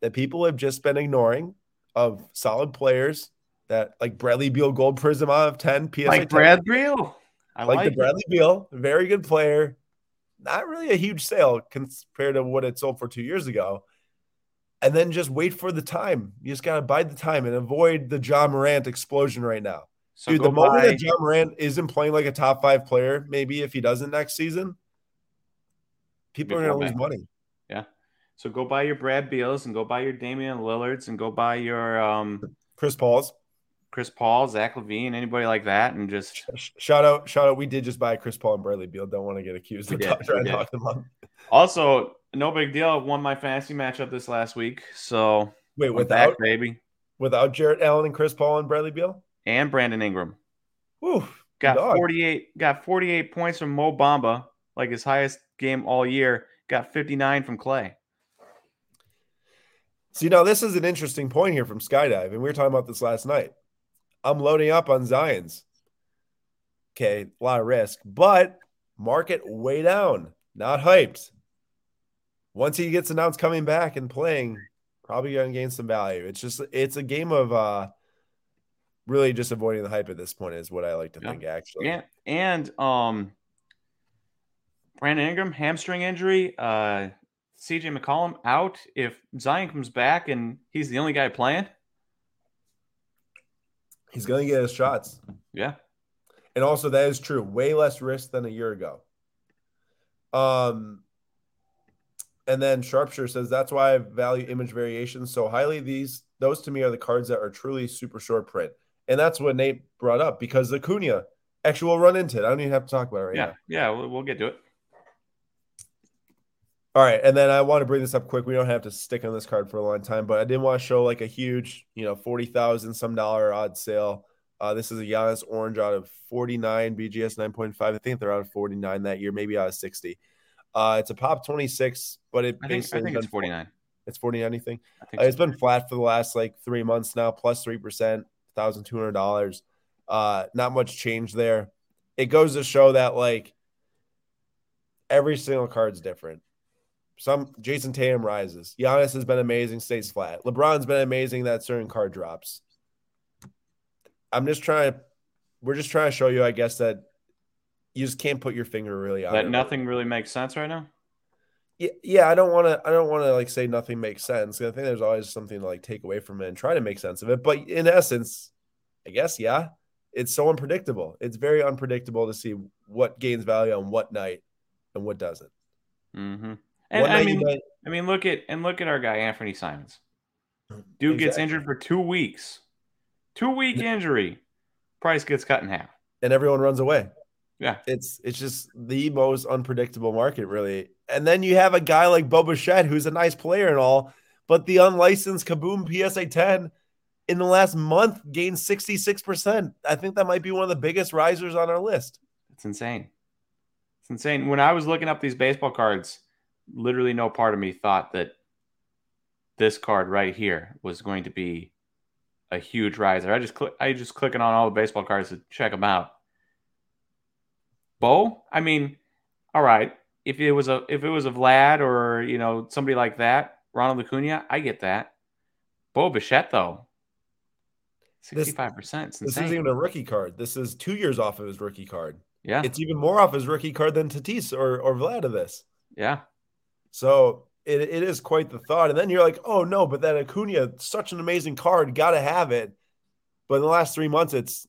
that people have just been ignoring of solid players that like Bradley Beal Gold Prizm out of 10 PSA like Brad Beal. I like, like the Bradley Beal, very good player. Not really a huge sale compared to what it sold for two years ago. And then just wait for the time. You just got to bide the time and avoid the Ja Morant explosion right now. So Dude, the moment that Ja Morant isn't playing like a top five player, maybe if he doesn't next season, people are going to lose money. Yeah. So go buy your Brad Beals and go buy your Damian Lillards and go buy your um Chris Paul's. Chris Paul, Zach LaVine, anybody like that, and just shout out, shout out. We did just buy Chris Paul and Bradley Beal. Don't want to get accused of trying to talk them up. Also, no big deal. I won my fantasy matchup this last week. So wait, without back, baby, without Jarrett Allen and Chris Paul and Bradley Beal and Brandon Ingram. Woo, got dog. 48, got 48 points from Mo Bamba, like his highest game all year. Got 59 from Klay. See, now this is an interesting point here from Skydive, and we were talking about this last night. I'm loading up on Zion's. Okay, a lot of risk, but market way down, not hyped. Once he gets announced coming back and playing, probably to gain some value. It's just it's a game of uh really just avoiding the hype at this point is what I like to yeah. think actually. Yeah, and um Brandon Ingram hamstring injury, uh CJ McCollum out. If Zion comes back and he's the only guy playing, He's going to get his shots. Yeah. And also, that is true. Way less risk than a year ago. Um, and then Sharpshire says that's why I value image variations so highly. These those to me are the cards that are truly super short print, and that's what Nate brought up because the Cunha actually will run into it. I don't even have to talk about it right yeah. now. Yeah, we'll, we'll get to it. All right, and then I want to bring this up quick. We don't have to stick on this card for a long time, but I didn't want to show like a huge, you know, forty thousand some dollar odd sale. Uh, this is a Giannis orange out of forty nine BGS nine point five. I think they're out of forty nine that year, maybe out of sixty. Uh, it's a pop twenty six, but it I think, I think it's forty nine. It's forty nine. Anything? Uh, it's been flat for the last like three months now, plus three percent, thousand two hundred dollars. Uh, not much change there. It goes to show that like every single card's different some Jayson Tatum rises. Giannis has been amazing, stays flat. LeBron's been amazing. That certain card drops. I'm just trying to. We're just trying to show you, I guess, that you just can't put your finger really on that. It. Nothing really makes sense right now. Yeah, yeah. I don't want to. I don't want to like say nothing makes sense. I think there's always something to like take away from it and try to make sense of it. But in essence, I guess yeah, it's so unpredictable. It's very unpredictable to see what gains value on what night and what doesn't. Mm-hmm. And I mean, I mean, look at and look at our guy Anthony Simons. Dude exactly. gets injured for two weeks, two week injury. Price gets cut in half, and everyone runs away. Yeah, it's it's just the most unpredictable market, really. And then you have a guy like Bo Bichette, who's a nice player and all, but the unlicensed Kaboom PSA 10 in the last month gained 66%. I think that might be one of the biggest risers on our list. It's insane. It's insane. When I was looking up these baseball cards, literally no part of me thought that this card right here was going to be a huge riser. I just click I just clicking on all the baseball cards to check them out. Bo, I mean, all right. If it was a if it was a Vlad or you know somebody like that, Ronald Acuna, I get that. Bo Bichette though, sixty five percent. This isn't even a rookie card. This is two years off of his rookie card. Yeah, it's even more off his rookie card than Tatis or or Vlad of this. Yeah. So it, it is quite the thought. And then you're like, oh no, but that Acuna, such an amazing card, gotta have it. But in the last three months, it's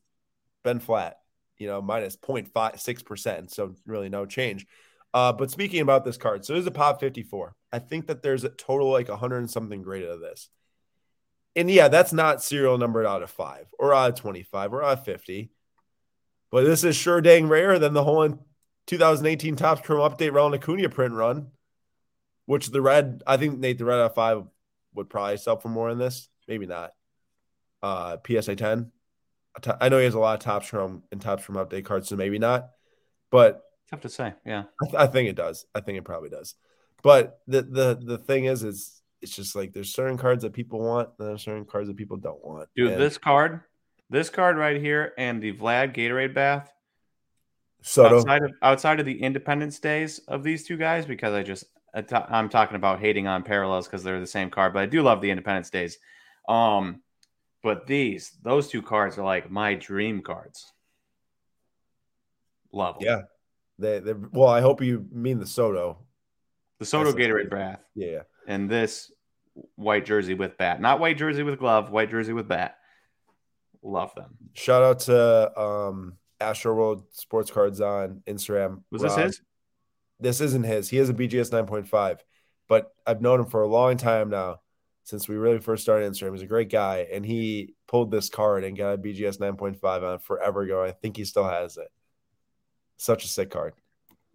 been flat, you know, minus 0.56%. So really no change. Uh, but speaking about this card, so there's a pop 54. I think that there's a total like 100 and something graded of this. And yeah, that's not serial numbered out of five or out of 25 or out of 50. But this is sure dang rare than the whole 2018 Topps Chrome Update Ronald Acuna print run, which the red, I think Nate, the red of five would probably sell for more in this. Maybe not. Uh, PSA 10. I know he has a lot of Topps Chrome and Topps Chrome Update cards, so maybe not. But tough to say. Yeah, I, th- I, think it does. I think it probably does. But the the the thing is, is it's just like there's certain cards that people want, and there's certain cards that people don't want. Dude, and this card, this card right here, and the Vlad Gatorade bath. Soto. Outside of outside of the Independence days of these two guys, because I just I'm talking about hating on parallels because they're the same card, but I do love the Independence days. Um, but these, those two cards are like my dream cards. Love them. Yeah, they, they well, I hope you mean the Soto. The Soto That's Gatorade Bath. Yeah. And this white jersey with bat. Not white jersey with glove, white jersey with bat. Love them. Shout out to um Astro World Sports Cards on Instagram. Was this his? This isn't his. He has a BGS 9.5, but I've known him for a long time now since we really first started Instagram. He's a great guy, and he pulled this card and got a BGS 9.5 on forever ago. I think he still has it. Such a sick card.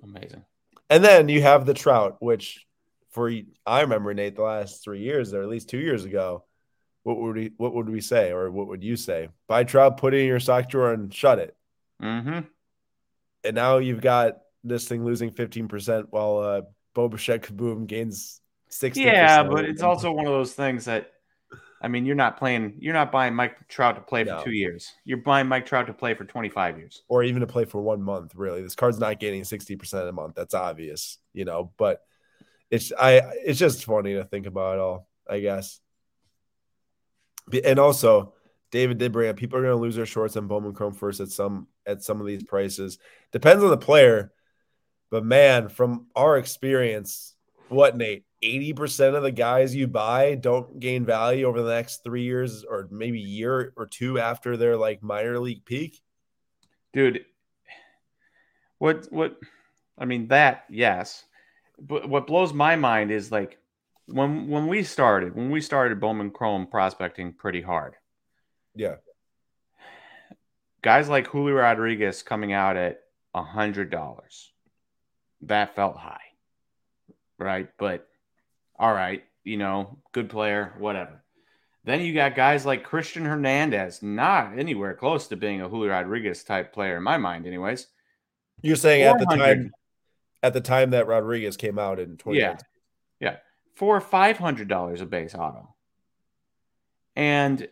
Amazing. And then you have the Trout, which for I remember Nate the last three years or at least two years ago. What would we what would we say or what would you say? Buy Trout, put it in your sock drawer, and shut it. Mm-hmm. And now you've got this thing losing fifteen percent while uh, Bo Bichette Kaboom gains sixty. Yeah, but it's also one of those things that I mean, you're not playing, you're not buying Mike Trout to play no. for two years. You're buying Mike Trout to play for 25 years. Or even to play for one month, really. This card's not gaining 60% a month. That's obvious, you know, but it's I it's just funny to think about it all, I guess. And also, David did bring up people are gonna lose their shorts on Bowman Chrome first at some at some of these prices. Depends on the player, but man, from our experience, what Nate? 80% of the guys you buy don't gain value over the next three years or maybe year or two after their like minor league peak? Dude, what, what, I mean, that, yes. But what blows my mind is like when, when we started, when we started Bowman Chrome prospecting pretty hard. Yeah. Guys like Julio Rodriguez coming out at a hundred dollars. That felt high. Right. But all right, you know, good player, whatever. Then you got guys like Christian Hernandez, not anywhere close to being a Julio Rodriguez type player in my mind, anyways. You're saying at the time, at the time that Rodriguez came out in 2019. Yeah, yeah, for five hundred dollars a base auto, and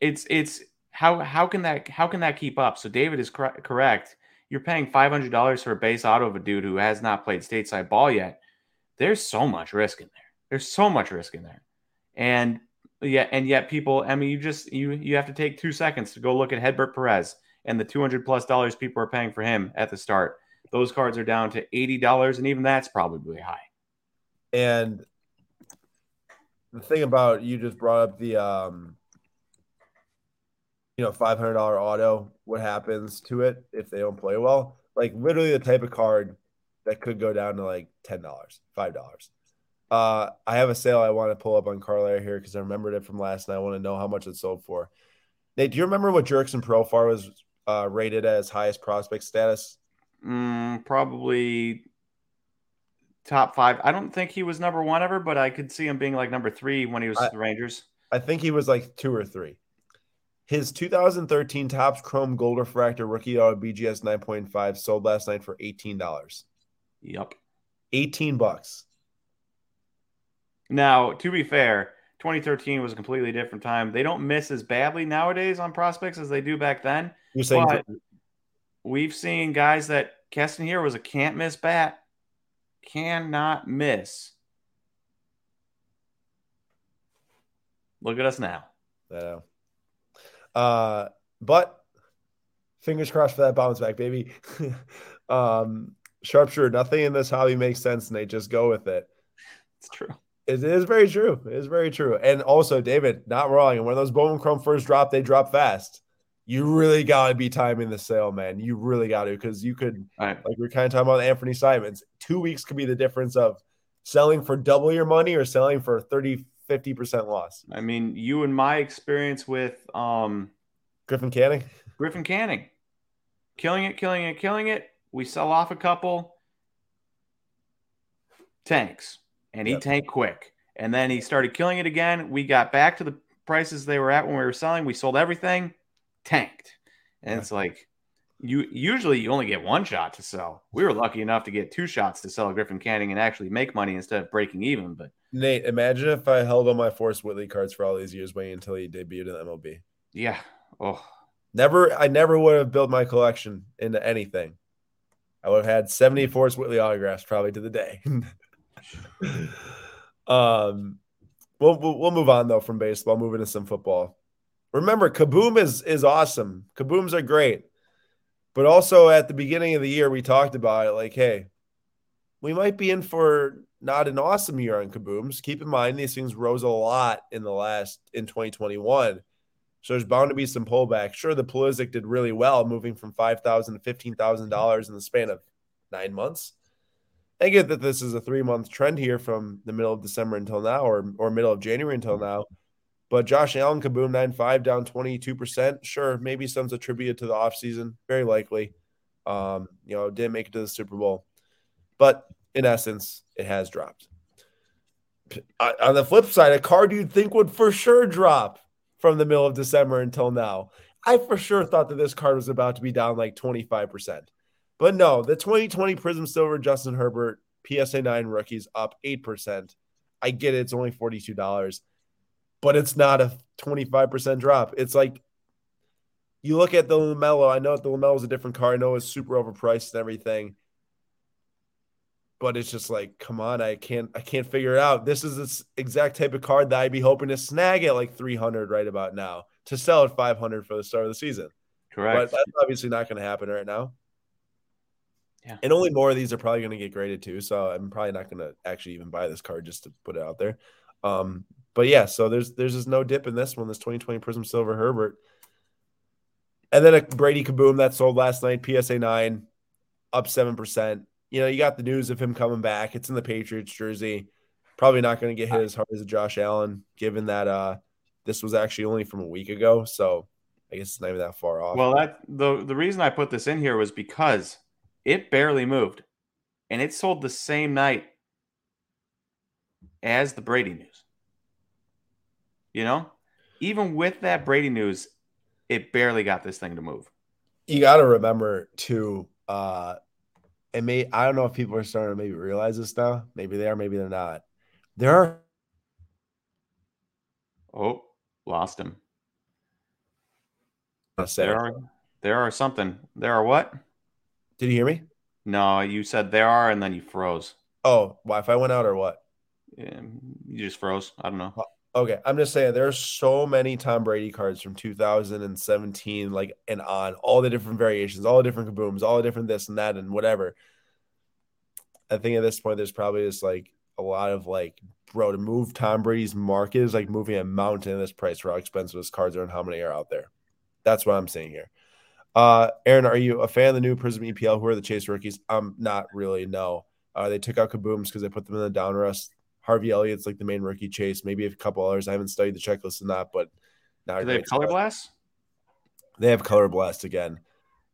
it's it's how how can that how can that keep up? So David is cor- correct. You're paying five hundred dollars for a base auto of a dude who has not played stateside ball yet there's so much risk in there. There's so much risk in there. And yeah, and yet people, I mean, you just you you have to take two seconds to go look at Hedbert Perez and the 200 plus dollars people are paying for him at the start. Those cards are down to $80, and even that's probably high. And the thing about you just brought up the um you know $500 auto what happens to it if they don't play well like literally the type of card that could go down to like ten dollars, five dollars. Uh, I have a sale I want to pull up on Carl here because I remembered it from last night. I want to know how much it sold for. Nate, do you remember what Jurickson Profar was uh, rated as highest prospect status? Mm, probably top five. I don't think he was number one ever, but I could see him being like number three when he was I- the Rangers. I think he was like two or three. His 2013 Topps Chrome Gold Refractor rookie auto BGS 9.5 sold last night for $18. Yep. 18 bucks. Now, to be fair, 2013 was a completely different time. They don't miss as badly nowadays on prospects as they do back then. You're saying But we've seen guys that Keston Hiura was a can't miss bat, cannot miss. Look at us now. Know. Uh, but fingers crossed for that bounce back, baby. um, sharpshooter, nothing in this hobby makes sense, and they Just go with it. It's true. It is very true. It is very true. And also, David, not wrong. And when those Bowman Chrome first drop, they drop fast. You really got to be timing the sale, man. You really got to because you could, right. like we are kind of talking about Anthony Simons, two weeks could be the difference of selling for double your money or selling for 30, 50% loss. I mean, you and my experience with um, Griffin Canning, Griffin Canning, killing it, killing it, killing it. We sell off a couple tanks, and he Yep. tanked quick. And then he started killing it again. We got back to the prices they were at when we were selling. We sold everything, tanked, and it's like you usually you only get one shot to sell. We were lucky enough to get two shots to sell Griffin Canning and actually make money instead of breaking even. But Nate, imagine if I held on my Forrest Whitley cards for all these years, waiting until he debuted in the MLB. yeah, oh, Never, I never would have built my collection into anything. I would have had 70 Forrest Whitley autographs probably to the day. um, we'll, we'll we'll move on though from baseball, moving to some football. Remember, Kaboom is is awesome. Kabooms are great, but also at the beginning of the year we talked about it. Like, hey, we might be in for not an awesome year on Kabooms. Keep in mind these things rose a lot in the last in 2021. So there's bound to be some pullback. Sure, the Pulisic did really well, moving from five thousand to fifteen thousand dollars in the span of nine months. I get that this is a three month trend here from the middle of December until now, or or middle of January until now. But Josh Allen, Kaboom, nine five down twenty two percent. Sure, maybe some's attributed to the offseason. Very likely. Um, you know, didn't make it to the Super Bowl, but in essence, it has dropped. On the flip side, a card you'd think would for sure drop from the middle of December until now. I for sure thought that this card was about to be down like 25%. But no, the 2020 Prizm Silver Justin Herbert PSA 9 rookies up 8%. I get it, it's only $42, but it's not a 25% drop. It's like you look at the LaMelo. I know the LaMelo is a different card. I know it's super overpriced and everything. But it's just like, come on, I can't I can't figure it out. This is this exact type of card that I'd be hoping to snag at like 300 right about now to sell at 500 for the start of the season. correct. But that's obviously not going to happen right now. Yeah. And only more of these are probably going to get graded too. So I'm probably not going to actually even buy this card just to put it out there. Um, but yeah, so there's there's just no dip in this one, this 2020 Prizm Silver Herbert. And then a Brady Kaboom that sold last night, PSA 9, up 7%. You know, you got the news of him coming back. It's in the Patriots jersey. Probably not going to get hit as hard as Josh Allen, given that uh this was actually only from a week ago. So I guess it's not even that far off. Well, that the the reason I put this in here was because it barely moved, and it sold the same night as the Brady news. You know, even with that Brady news, it barely got this thing to move. you got to remember to uh and may I don't know if people are starting to maybe realize this now. Maybe they are, maybe they're not. There are Oh, lost him. There are there are something. There are what? Did you hear me? No, you said there are, and then you froze. Oh, Wi-Fi went out or what? Yeah, you just froze. I don't know. Okay, I'm just saying there's so many Tom Brady cards from 2017, like and on, all the different variations, all the different kabooms, all the different this and that and whatever. I think at this point there's probably just like a lot of like, bro, to move Tom Brady's market is like moving a mountain in this price for how expensive his cards are and how many are out there. That's what I'm saying here. Uh, Aaron, are you a fan of the new Prizm EPL? Who are the Chase rookies? I'm not really. No, uh, they took out kabooms because they put them in the Donruss. Harvey Elliott's like the main rookie chase, maybe a couple others. I haven't studied the checklist in that, but a Do they have color blast? They have color blast again.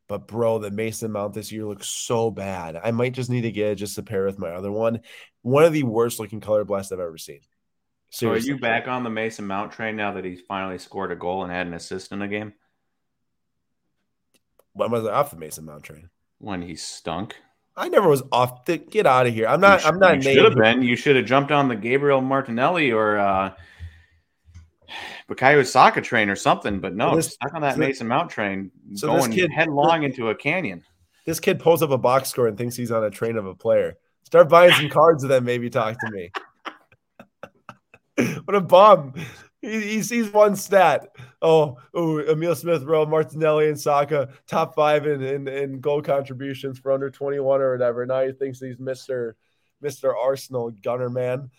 But bro, the Mason Mount this year looks so bad. I might just need to get it just to pair with my other one. One of the worst looking color blasts I've ever seen. Seriously. So are you back on the Mason Mount train now that he's finally scored a goal and had an assist in a game? When was I off the Mason Mount train? When he stunk. I never was off. The, get out of here! I'm not. I'm not. You should have been. You should have jumped on the Gabriel Martinelli or uh, Bukayo Saka train or something. But no, this, stuck on that so, Mason Mount train, so going kid, headlong into a canyon. This kid pulls up a box score and thinks he's on a train of a player. Start buying some cards and then maybe talk to me. what a bum! He, he, sees one stat. Oh, oh, Emile Smith Rowe, Martinelli, and Saka top five in, in, in goal contributions for under 21 or whatever. Now he thinks he's Mr. Mr. Arsenal gunner man.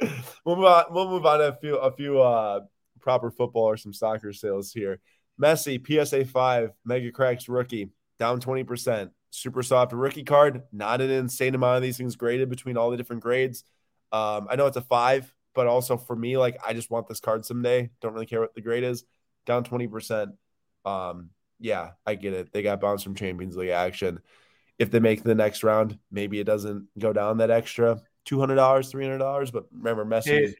we'll move on. We'll move on to a few a few uh, proper football or some soccer sales here. Messi PSA five Megacracks rookie down 20%. Super soft rookie card. Not an insane amount of these things graded between all the different grades. Um, I know it's a five but also for me, like I just want this card someday. Don't really care what the grade is. Down 20%. Um, yeah, I get it. They got bounced from Champions League action. If they make the next round, maybe it doesn't go down that extra $200, $300. But remember, Messi. Hey,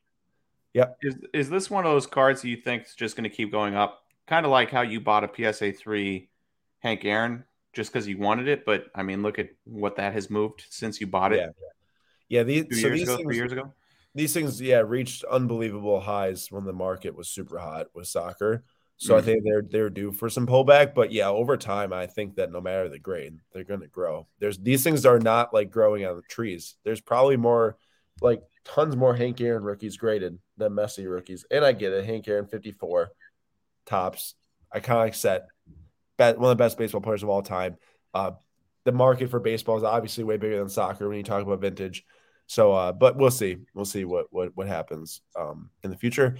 yep. Is, is this one of those cards that you think is just going to keep going up? Kind of like how you bought a PSA 3 Hank Aaron just because you wanted it. But I mean, look at what that has moved since you bought it. Yeah. Yeah. These, Two so years ago, things, three years ago these things, yeah, reached unbelievable highs when the market was super hot with soccer. So mm-hmm. I think they're they're due for some pullback. But yeah, over time, I think that no matter the grade, they're going to grow. There's these things are not like growing on the trees. There's probably more, like tons more Hank Aaron rookies graded than Messi rookies. And I get it, Hank Aaron 54 Topps, iconic set, one of the best baseball players of all time. Uh, the market for baseball is obviously way bigger than soccer when you talk about vintage. So, uh, but we'll see. We'll see what what what happens um, in the future.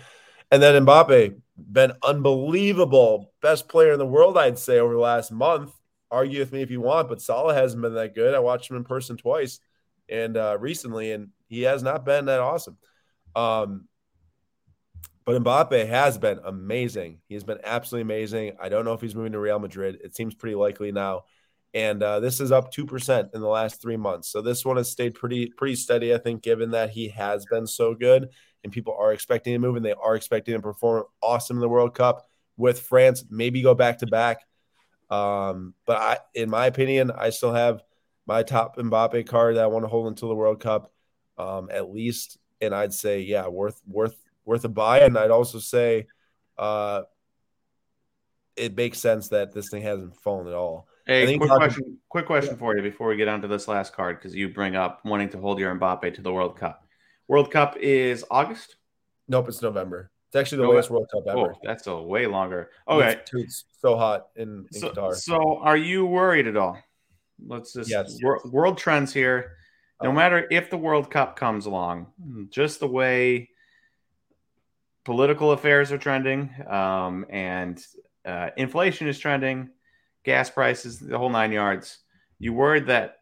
And then Mbappe been unbelievable, best player in the world, I'd say, over the last month. Argue with me if you want, but Salah hasn't been that good. I watched him in person twice, and uh, recently, and he has not been that awesome. Um, but Mbappe has been amazing. He's been absolutely amazing. I don't know if he's moving to Real Madrid. It seems pretty likely now and uh, this is up two percent in the last three months. So this one has stayed pretty pretty steady, I think, given that he has been so good, and people are expecting to move, and they are expecting him to perform awesome in the World Cup with France. Maybe go back to back. Um, but I, in my opinion, I still have my top Mbappe card that I want to hold until the World Cup, um, at least. And I'd say, yeah, worth worth worth a buy. And I'd also say, uh, it makes sense that this thing hasn't fallen at all. Hey, quick question, quick question for you before we get on to this last card because you bring up wanting to hold your Mbappe to the World Cup. World Cup is August. Nope, it's November. It's actually the oh, latest World Cup ever. Oh, that's a way longer. Okay, it's, it's so hot in, in so, Qatar. So, are you worried at all? Let's just yes. Wor- world trends here. No uh, matter if the World Cup comes along, just the way political affairs are trending um, and uh, inflation is trending gas prices, the whole nine yards. You worried that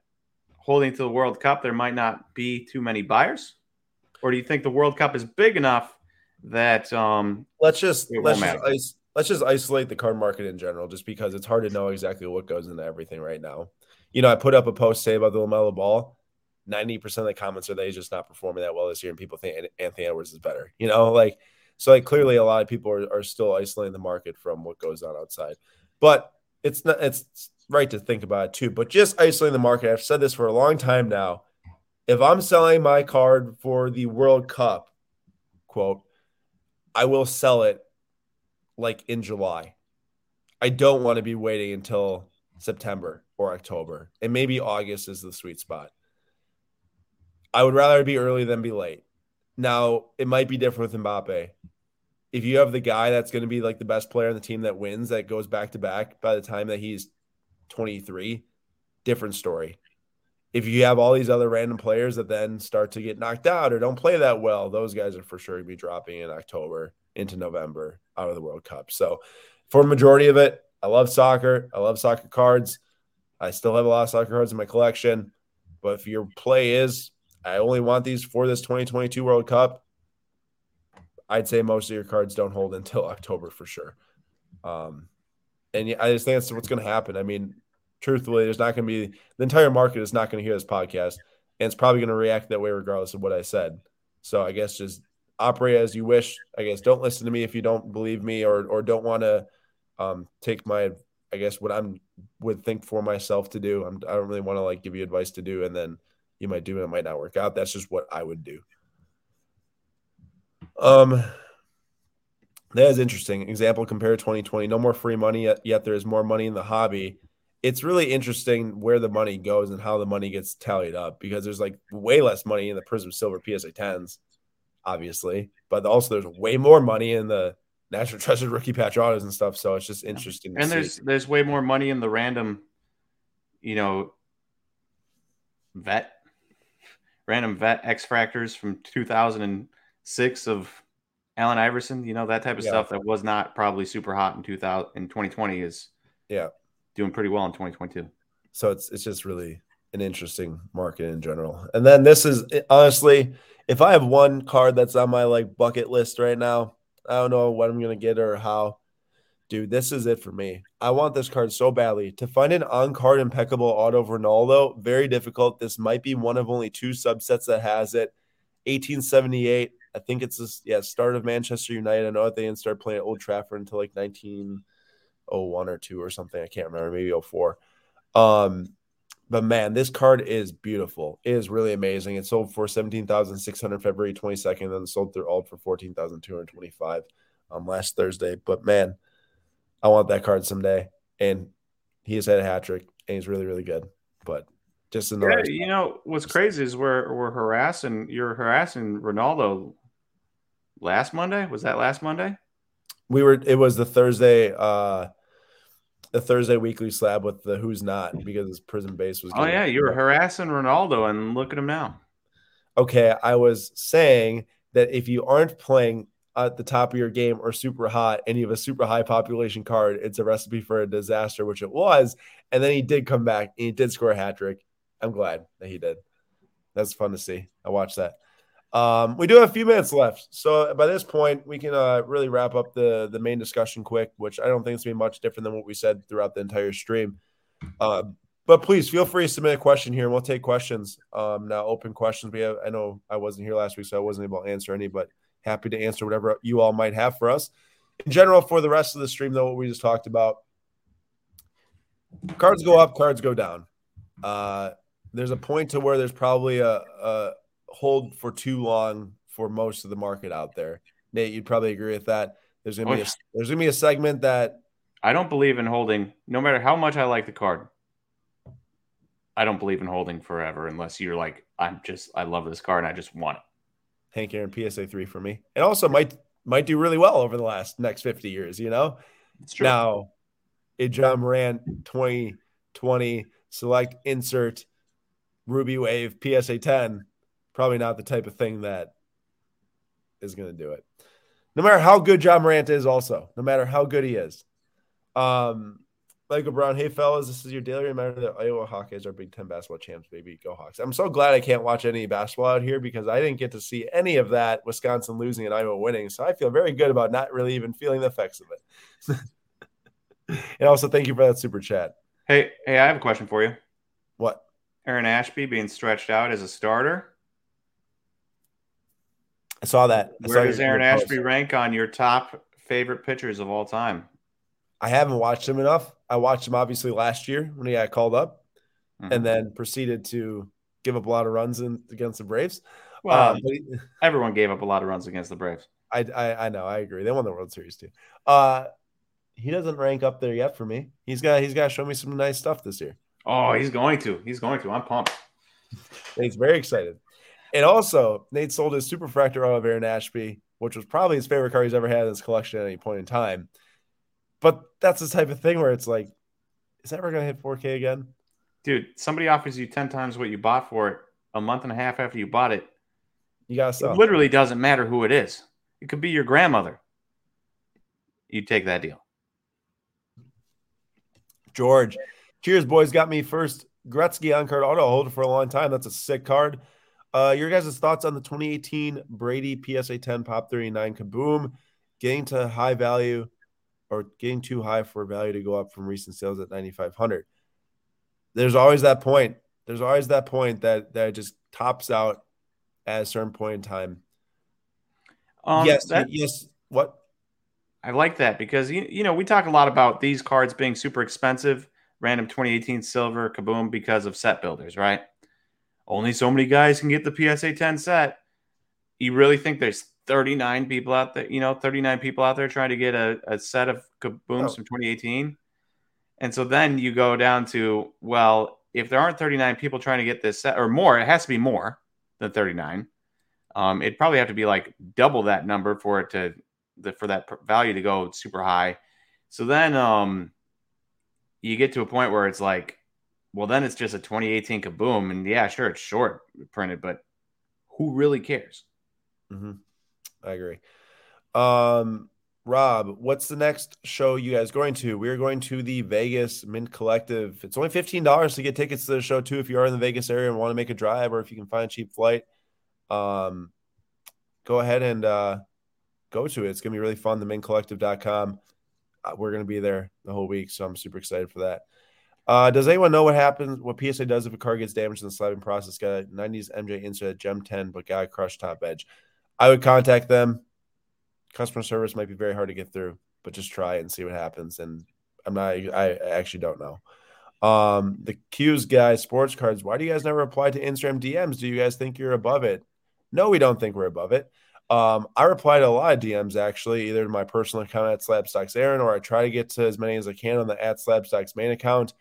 holding to the World Cup, there might not be too many buyers, or do you think the World Cup is big enough that um, let's just let's just, is, let's just isolate the card market in general, just because it's hard to know exactly what goes into everything right now. You know, I put up a post say about the Lamelo Ball. Ninety percent of the comments are that he's just not performing that well this year, and people think Anthony Edwards is better. You know, like so, like clearly a lot of people are, are still isolating the market from what goes on outside. But it's not it's right to think about it too. But just isolating the market, I've said this for a long time now. If I'm selling my card for the World Cup, quote, I will sell it like in July. I don't want to be waiting until September or October. And maybe August is the sweet spot. I would rather be early than be late. Now, it might be different with Mbappe if you have the guy that's going to be like the best player on the team that wins, that goes back to back by the time that he's 23, different story. If you have all these other random players that then start to get knocked out or don't play that well, those guys are for sure going to be dropping in October into November out of the World Cup. So, for majority of it, I love soccer. I love soccer cards. I still have a lot of soccer cards in my collection. But if your play is, I only want these for this 2022 World Cup, I'd say most of your cards don't hold until October for sure. Um, and I just think that's what's going to happen. I mean, truthfully, there's not going to be the entire market is not going to hear this podcast, and it's probably going to react that way regardless of what I said. So I guess just operate as you wish. I guess don't listen to me if you don't believe me or or don't want to um, take my I guess what I'm would think for myself to do. I'm, I do not really want to like give you advice to do, and then you might do it, it might not work out. That's just what I would do. Um, that is interesting. Example: compare 2020. No more free money yet. Yet there is more money in the hobby. It's really interesting where the money goes and how the money gets tallied up because there's like way less money in the Prizm Silver PSA 10s, obviously, but also there's way more money in the National Treasure rookie patch autos and stuff. So it's just interesting. And there's see. there's way more money in the random, you know, vet, random vet X Fractors from 2006 of Allen Iverson. You know that type of yeah. stuff that was not probably super hot in 2000 in 2020 is yeah doing pretty well in 2022. So it's it's just really an interesting market in general. And then this is eh, honestly, if I have one card that's on my like bucket list right now I don't know what I'm gonna get or how. Dude, this is it for me. I want this card so badly. To find an on card impeccable auto Ronaldo, very difficult. This might be one of only two subsets that has it. 1878. I think it's this, yeah, start of Manchester United. I know that they didn't start playing at Old Trafford until like 1901 or two or something. I can't remember, maybe 04. Um, but man, this card is beautiful. It is really amazing. It sold for seventeen thousand six hundred February twenty second, then sold through alt for fourteen thousand two hundred twenty five um last Thursday. But man, I want that card someday. And he has had a hat trick, and he's really really good. But just another. Yeah, you know what's crazy is we're we're harassing you're harassing Ronaldo. Last Monday was that last Monday? We were. It was the Thursday. uh the Thursday weekly slab with the who's not because his Prizm base was. Oh yeah, you were harassing Ronaldo, and look at him now. Okay, I was saying that if you aren't playing at the top of your game or super hot, and you have a super high population card, it's a recipe for a disaster, which it was. And then he did come back and he did score a hat trick. I'm glad that he did. That's fun to see. I watched that. Um, we do have a few minutes left, so by this point, we can uh, really wrap up the the main discussion quick, which I don't think it's gonna be much different than what we said throughout the entire stream. Uh, but please feel free to submit a question here, and we'll take questions. Um, now, open questions. We have. I know I wasn't here last week, so I wasn't able to answer any, but happy to answer whatever you all might have for us. In general, for the rest of the stream, though, what we just talked about, cards go up, cards go down. Uh, there's a point to where there's probably a, a hold for too long for most of the market out there. Nate, you'd probably agree with that. There's gonna be a, there's gonna be a segment that I don't believe in holding. No matter how much I like the card, I don't believe in holding forever unless you're like, I'm just I love this card and I just want it. Hank Aaron PSA three for me. It also might might do really well over the last next 50 years, you know? It's true. Now, a Ja Morant 2020 select insert Ruby Wave PSA 10 probably not the type of thing that is going to do it. No matter how good Ja Morant is, also, no matter how good he is. Um, Michael Brown, hey fellas, this is your daily reminder that Iowa Hawkeyes are Big Ten basketball champs, baby. Go Hawks. I'm so glad I can't watch any basketball out here because I didn't get to see any of that Wisconsin losing and Iowa winning. So I feel very good about not really even feeling the effects of it. and also, thank you for that super chat. Hey, hey, I have a question for you. What? Aaron Ashby being stretched out as a starter. I saw that. I Where saw does Aaron Ashby rank on your top favorite pitchers of all time? I haven't watched him enough. I watched him obviously last year when he got called up, mm-hmm. and then proceeded to give up a lot of runs in, against the Braves. Well, um, he, everyone gave up a lot of runs against the Braves. I, I, I know. I agree. They won the World Series too. Uh, he doesn't rank up there yet for me. He's got he's got to show me some nice stuff this year. Oh, he's going to. He's going to. I'm pumped. He's very excited. And also, Nate sold his Super Superfractor of Aaron Ashby, which was probably his favorite car he's ever had in his collection at any point in time. But that's the type of thing where it's like, is that ever going to hit 4K again? Dude, somebody offers you 10 times what you bought for it a month and a half after you bought it. You got to sell. It literally doesn't matter who it is. It could be your grandmother. You take that deal. George, cheers, boys. Got me first Gretzky on card auto. It for a long time. That's a sick card. Uh, your guys' thoughts on the 2018 Brady PSA 10 Pop 39 Kaboom? Getting to high value or getting too high for value to go up from recent sales at 9500 there's always that point. There's always that point that that just tops out at a certain point in time. Um, yes yes what? I like that because you, you know we talk a lot about these cards being super expensive, random 2018 silver kaboom because of set builders, right? Only so many guys can get the PSA 10 set. You really think there's 39 people out there, you know, 39 people out there trying to get a, a set of kabooms Oh. from 2018? And so then you go down to, well, if there aren't 39 people trying to get this set or more, it has to be more than 39. Um, it'd probably have to be like double that number for it to the, for that value to go super high. So then um you get to a point where it's like, well, then it's just a 2018 kaboom, and yeah, sure, it's short printed, but who really cares? hmm I agree. Um, Rob, what's the next show you guys going to? We're going to the Vegas Mint Collective. It's only fifteen dollars to get tickets to the show too. If you are in the Vegas area and want to make a drive, or if you can find a cheap flight, um, go ahead and uh, go to it. It's gonna be really fun. The mintcollective.com. Uh, we're gonna be there the whole week, so I'm super excited for that. Uh, does anyone know what happens? What PSA does if a card gets damaged in the slabbing process? Got a 90s MJ insert at Gem 10, but got crushed top edge. I would contact them. Customer service might be very hard to get through, but just try and see what happens. And I'm not, I actually don't know. Um, the Q's guys, sports cards. Why do you guys never reply to Instagram DMs? Do you guys think you're above it? No, we don't think we're above it. Um, I reply to a lot of DMs actually, either to my personal account at Slabstox Aaron, or I try to get to as many as I can on the at Slabstox main account.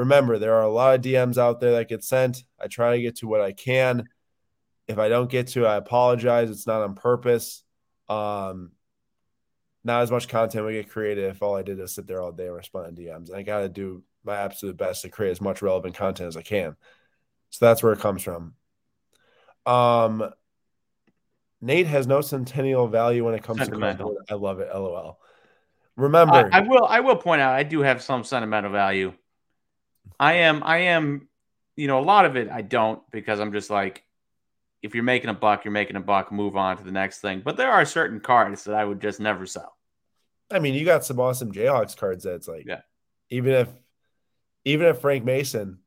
Remember, there are a lot of DMs out there that get sent. I try to get to what I can. If I don't get to, I apologize. It's not on purpose. Um, not as much content we get created if all I did is sit there all day and respond to DMs. And I got to do my absolute best to create as much relevant content as I can. So that's where it comes from. Um, Nate has no centennial value when it comes to. I love it. LOL. Remember, I, I will. I will point out. I do have some sentimental value. I am. I am. You know, a lot of it I don't because I'm just like, if you're making a buck, you're making a buck. Move on to the next thing. But there are certain cards that I would just never sell. I mean, you got some awesome Jayhawks cards that's like, Yeah. even if, even if Frank Mason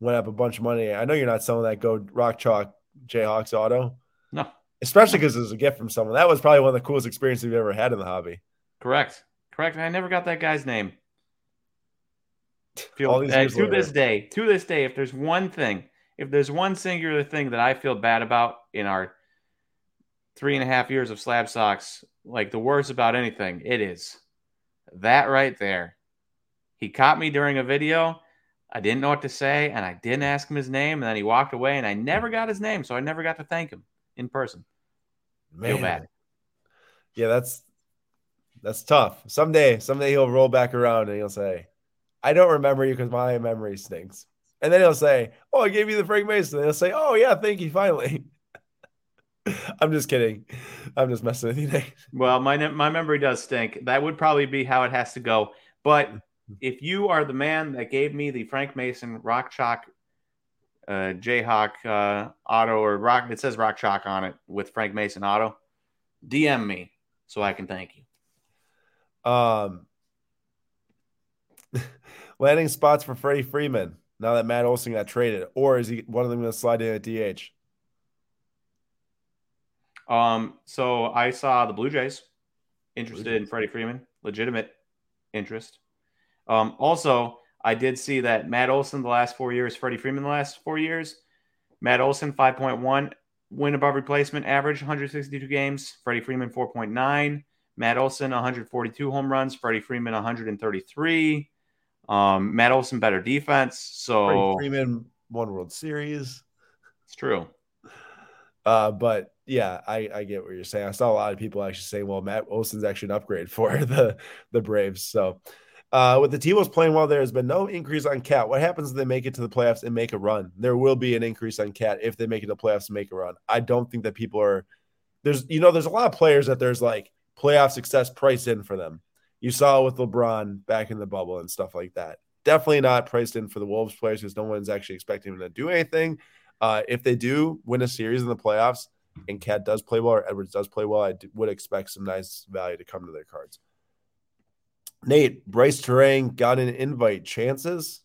went up a bunch of money, I know you're not selling that Go Rock Chalk Jayhawks auto, No, especially because it was a gift from someone. That was probably one of the coolest experiences we've ever had in the hobby. correct, correct. I never got that guy's name. Feel, All these years to later. this day, to this day, if there's one thing, if there's one singular thing that I feel bad about in our three and a half years of Slabstox, like the worst about anything, it is that right there. He caught me during a video. I didn't know what to say, and I didn't ask him his name, and then he walked away, and I never got his name, so I never got to thank him in person. Feel bad. Yeah, that's that's tough. Someday, someday he'll roll back around and he'll say, "I don't remember you because my memory stinks." And then he'll say, "Oh, I gave you the Frank Mason." And he'll say, "Oh yeah, thank you." Finally, I'm just kidding. I'm just messing with you, Nate. Well, my my memory does stink. That would probably be how it has to go. But if you are the man that gave me the Frank Mason Rock Chalk uh, Jayhawk uh, auto or Rock, it says Rock Chalk on it with Frank Mason auto, DM me so I can thank you. Um, landing spots for Freddie Freeman now that Matt Olson got traded, or is he one of them going to slide in at DH? Um, so I saw the Blue Jays interested Blue in Freddie Freeman, legitimate interest. Um, also, I did see that Matt Olson the last four years, Freddie Freeman the last four years. Matt Olson 5.1 win above replacement average, 162 games. Freddie Freeman 4.9. Matt Olson 142 home runs. Freddie Freeman 133. Um, Matt Olson better defense, so Freeman won World Series. it's true. Uh, but yeah, I, I get what you're saying. I saw a lot of people actually saying, well, Matt Olson's actually an upgrade for the the Braves. So uh, with the T-Wolves playing well, there has been no increase on Cat. What happens if they make it to the playoffs and make a run? There will be an increase on Cat if they make it to the playoffs and make a run. I don't think that people are there's you know there's a lot of players that there's like playoff success price in for them. You saw it with LeBron back in the bubble and stuff like that. Definitely not priced in for the Wolves players because no one's actually expecting them to do anything. Uh, if they do win a series in the playoffs and Cat does play well or Edwards does play well, I d- would expect some nice value to come to their cards. Nate, Brice Turang got an invite. Chances?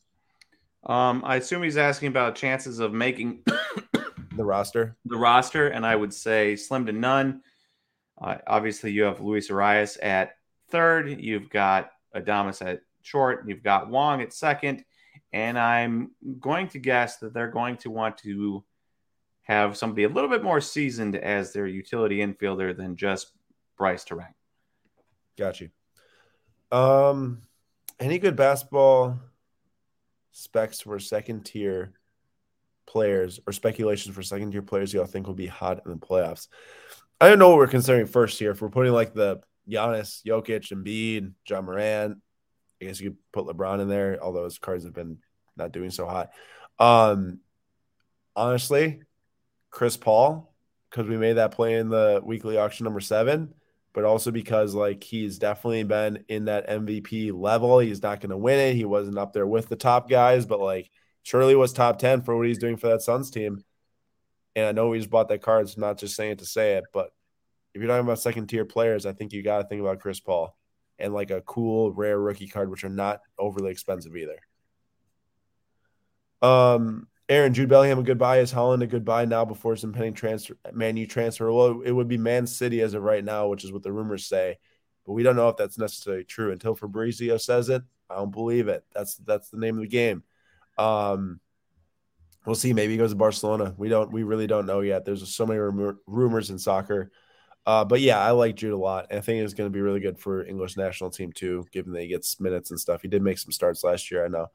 Um, I assume he's asking about chances of making the roster. The roster, and I would say slim to none. Uh, obviously, you have Luis Urías at third. You've got Adames at short. You've got Wong at second. And I'm going to guess that they're going to want to have somebody a little bit more seasoned as their utility infielder than just Brice Turang. Got you. Um, any good basketball specs for second tier players or speculations for second tier players y'all think will be hot in the playoffs? I don't know what we're considering first here. If we're putting like the Giannis, Jokic, Embiid, Ja Morant. I guess you could put LeBron in there, although his cards have been not doing so hot. Um, honestly, Chris Paul, because we made that play in the weekly auction number seven, but also because like he's definitely been in that MVP level. He's not going to win it. He wasn't up there with the top guys, but like surely was top 10 for what he's doing for that Suns team. And I know he's bought that card. So not just saying it to say it, but if you're talking about second tier players, I think you got to think about Chris Paul and like a cool, rare rookie card, which are not overly expensive either. Um, Aaron Jude Bellingham a good buy. Is Haaland a good buy now before his impending transfer, Man U transfer? Well, it would be Man City as of right now, which is what the rumors say, but we don't know if that's necessarily true until Fabrizio says it. I don't believe it. That's that's the name of the game. Um, we'll see. Maybe he goes to Barcelona. We don't. We really don't know yet. There's so many rumor, rumors in soccer. Uh, but yeah, I like Jude a lot. I think it's going to be really good for English national team too, given that he gets minutes and stuff. He did make some starts last year, I know,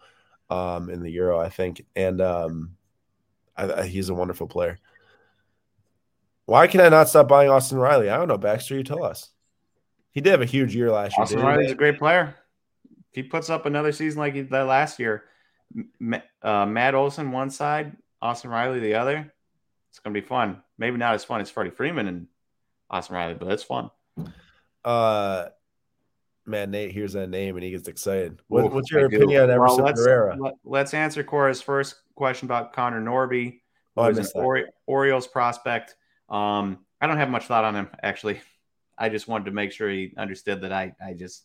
um, in the Euro, I think, and um, I, I, he's a wonderful player. Why can I not stop buying Austin Riley? I don't know, Baxter. You tell us. He did have a huge year last Austin year. Austin Riley's a great player. If he puts up another season like he did last year, uh, Matt Olson one side, Austin Riley the other. It's going to be fun. Maybe not as fun as Freddie Freeman and Austin Riley, but it's fun. Uh, man, Nate hears that name and he gets excited. What, what's your opinion on Everson well, let's, Pereira? Let, us answer Cora's first question about Connor Norby, oh, is an Ori- Orioles prospect. Um, I don't have much thought on him actually. I just wanted to make sure he understood that I, I just,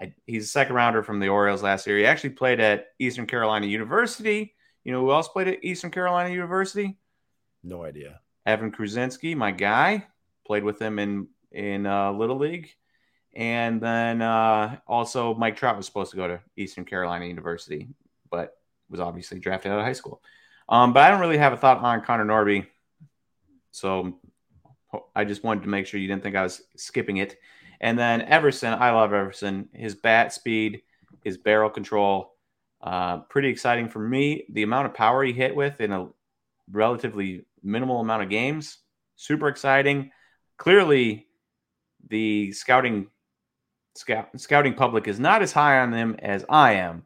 I, he's a second rounder from the Orioles last year. He actually played at Eastern Carolina University. You know who else played at Eastern Carolina University? No idea. Evan Kruczynski, my guy played with him in in uh, Little League, and then uh, also Mike Trout was supposed to go to Eastern Carolina University, but was obviously drafted out of high school. Um, but I don't really have a thought on Connor Norby, so I just wanted to make sure you didn't think I was skipping it. And then Everson, I love Everson. His bat speed, his barrel control, uh, pretty exciting for me. The amount of power he hit with in a relatively minimal amount of games, super exciting clearly the scouting scout, scouting public is not as high on them as I am.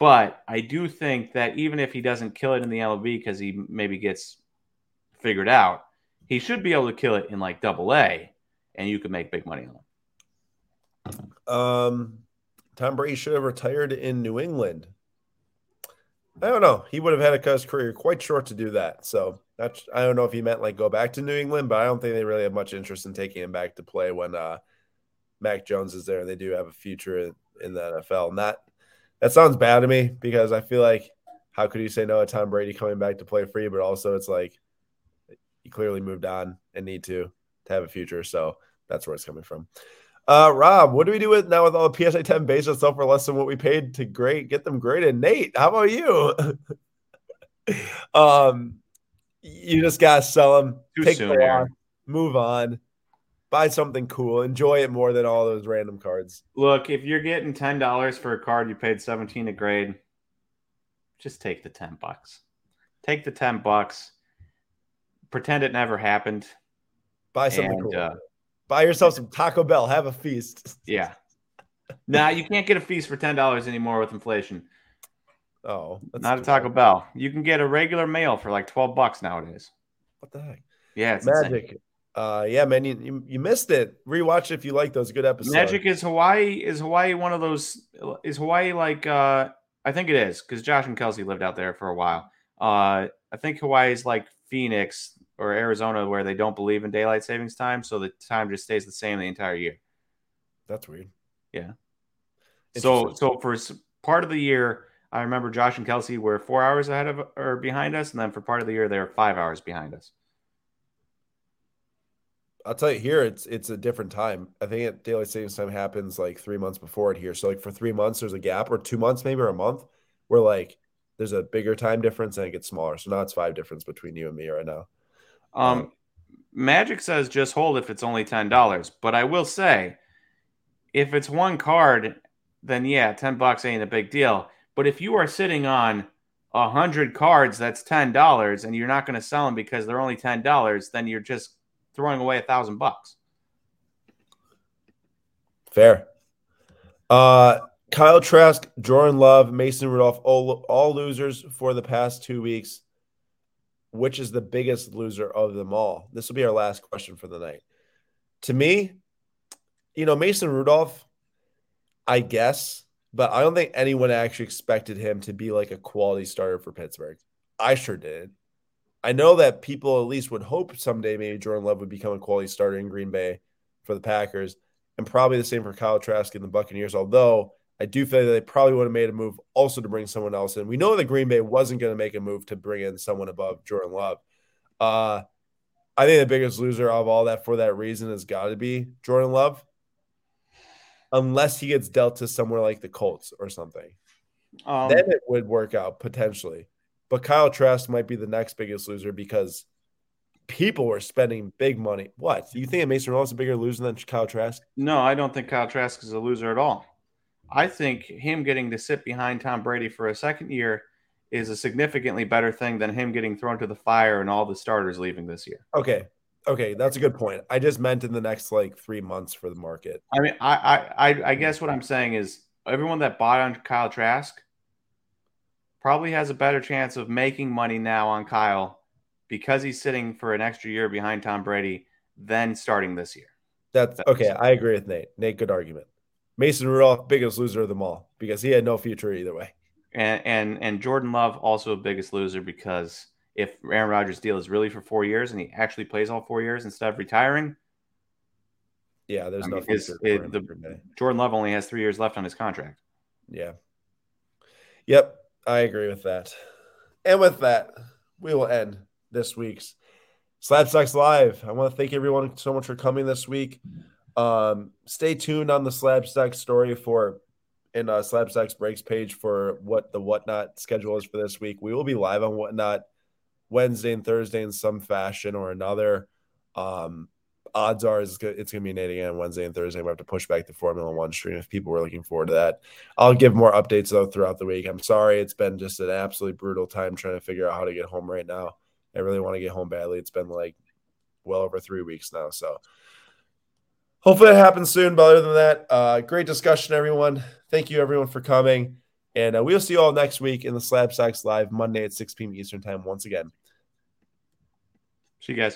But I do think that even if he doesn't kill it in the MLB because he maybe gets figured out, he should be able to kill it in like double A and you could make big money on him. Um, Tom Brady should have retired in New England. I don't know. He would have had a career quite short to do that. So that's I don't know if he meant like go back to New England, but I don't think they really have much interest in taking him back to play when uh, Mac Jones is there and they do have a future in, in the NFL. And that that sounds bad to me because I feel like how could you say no to Tom Brady coming back to play free? But also it's like he clearly moved on and need to to have a future. So that's where it's coming from. Uh, Rob, what do we do with now with all the PSA 10 base stuff for less than what we paid to grade get them graded? Nate, how about you? um, you just gotta sell them, Too take soon, move on, buy something cool, enjoy it more than all those random cards. Look, if you're getting ten dollars for a card you paid 17 a grade, just take the 10 bucks. Take the 10 bucks. Pretend it never happened. Buy something and, cool. Uh, Buy yourself some Taco Bell. Have a feast. Yeah. nah, you can't get a feast for ten dollars anymore with inflation. Oh, not a Taco Bell. You can get a regular meal for like twelve bucks nowadays. What the heck? Yeah, it's magic. Insane. Uh, yeah, man, you, you, missed it. Rewatch it if you like those good episodes. Magic is Hawaii. Is Hawaii one of those? Is Hawaii like? uh I think it is because Josh and Kelsey lived out there for a while. Uh, I think Hawaii is like Phoenix or Arizona where they don't believe in daylight savings time, so the time just stays the same the entire year. That's weird. Yeah. So, so for part of the year, I remember Josh and Kelsey were four hours ahead of or behind us, and then for part of the year, they were five hours behind us. I'll tell you here, it's it's a different time. I think at daylight savings time happens like three months before it here. So like for three months, there's a gap, or two months maybe, or a month, where like there's a bigger time difference and it gets smaller. So now it's five difference between you and me right now. Um, Magic says just hold if it's only ten dollars, but I will say, if it's one card, then yeah, ten bucks ain't a big deal. But if you are sitting on a hundred cards, that's ten dollars, and you're not going to sell them because they're only ten dollars, then you're just throwing away a thousand bucks. Fair. Uh, Kyle Trask, Jordan Love, Mason Rudolph, all, all losers for the past two weeks. Which is the biggest loser of them all? This will be our last question for the night. To me, you know, Mason Rudolph, I guess, but I don't think anyone actually expected him to be like a quality starter for Pittsburgh. I sure did. I know that people at least would hope someday maybe Jordan Love would become a quality starter in Green Bay for the Packers, and probably the same for Kyle Trask and the Buccaneers. Although I do feel that they probably would have made a move also to bring someone else in. We know that Green Bay wasn't going to make a move to bring in someone above Jordan Love. Uh, I think the biggest loser of all that for that reason has got to be Jordan Love, unless he gets dealt to somewhere like the Colts or something. Um, then it would work out potentially. But Kyle Trask might be the next biggest loser because people were spending big money. What? Do you think Mason Rudolph is a bigger loser than Kyle Trask? No, I don't think Kyle Trask is a loser at all. I think him getting to sit behind Tom Brady for a second year is a significantly better thing than him getting thrown to the fire and all the starters leaving this year. Okay. Okay, that's a good point. I just meant in the next like three months for the market. I mean, I I I guess what I'm saying is everyone that bought on Kyle Trask probably has a better chance of making money now on Kyle because he's sitting for an extra year behind Tom Brady than starting this year. That's okay. I agree with Nate. Nate, good argument. Mason Rudolph, biggest loser of them all because he had no future either way. And and and Jordan Love also a biggest loser because if Aaron Rodgers' deal is really for four years and he actually plays all four years instead of retiring, yeah, there's I no mean, future. It, the, Jordan Love only has three years left on his contract. Yeah. Yep. I agree with that. And with that, we will end this week's Slabstox Live. I want to thank everyone so much for coming this week. Um, stay tuned on the Slabstox story for in uh, Slabstox breaks page for what the whatnot schedule is for this week. We will be live on whatnot Wednesday and Thursday in some fashion or another. Um, odds are it's going to be an 8 a.m. Wednesday and Thursday. We have to push back the Formula One stream if people were looking forward to that. I'll give more updates though throughout the week. I'm sorry it's been just an absolutely brutal time trying to figure out how to get home right now. I really want to get home badly. It's been like well over three weeks now. So hopefully it happens soon. But other than that, uh, great discussion, everyone. Thank you, everyone, for coming. And uh, we'll see you all next week in the Slabstox Live Monday at 6 p.m. Eastern Time once again. See you guys.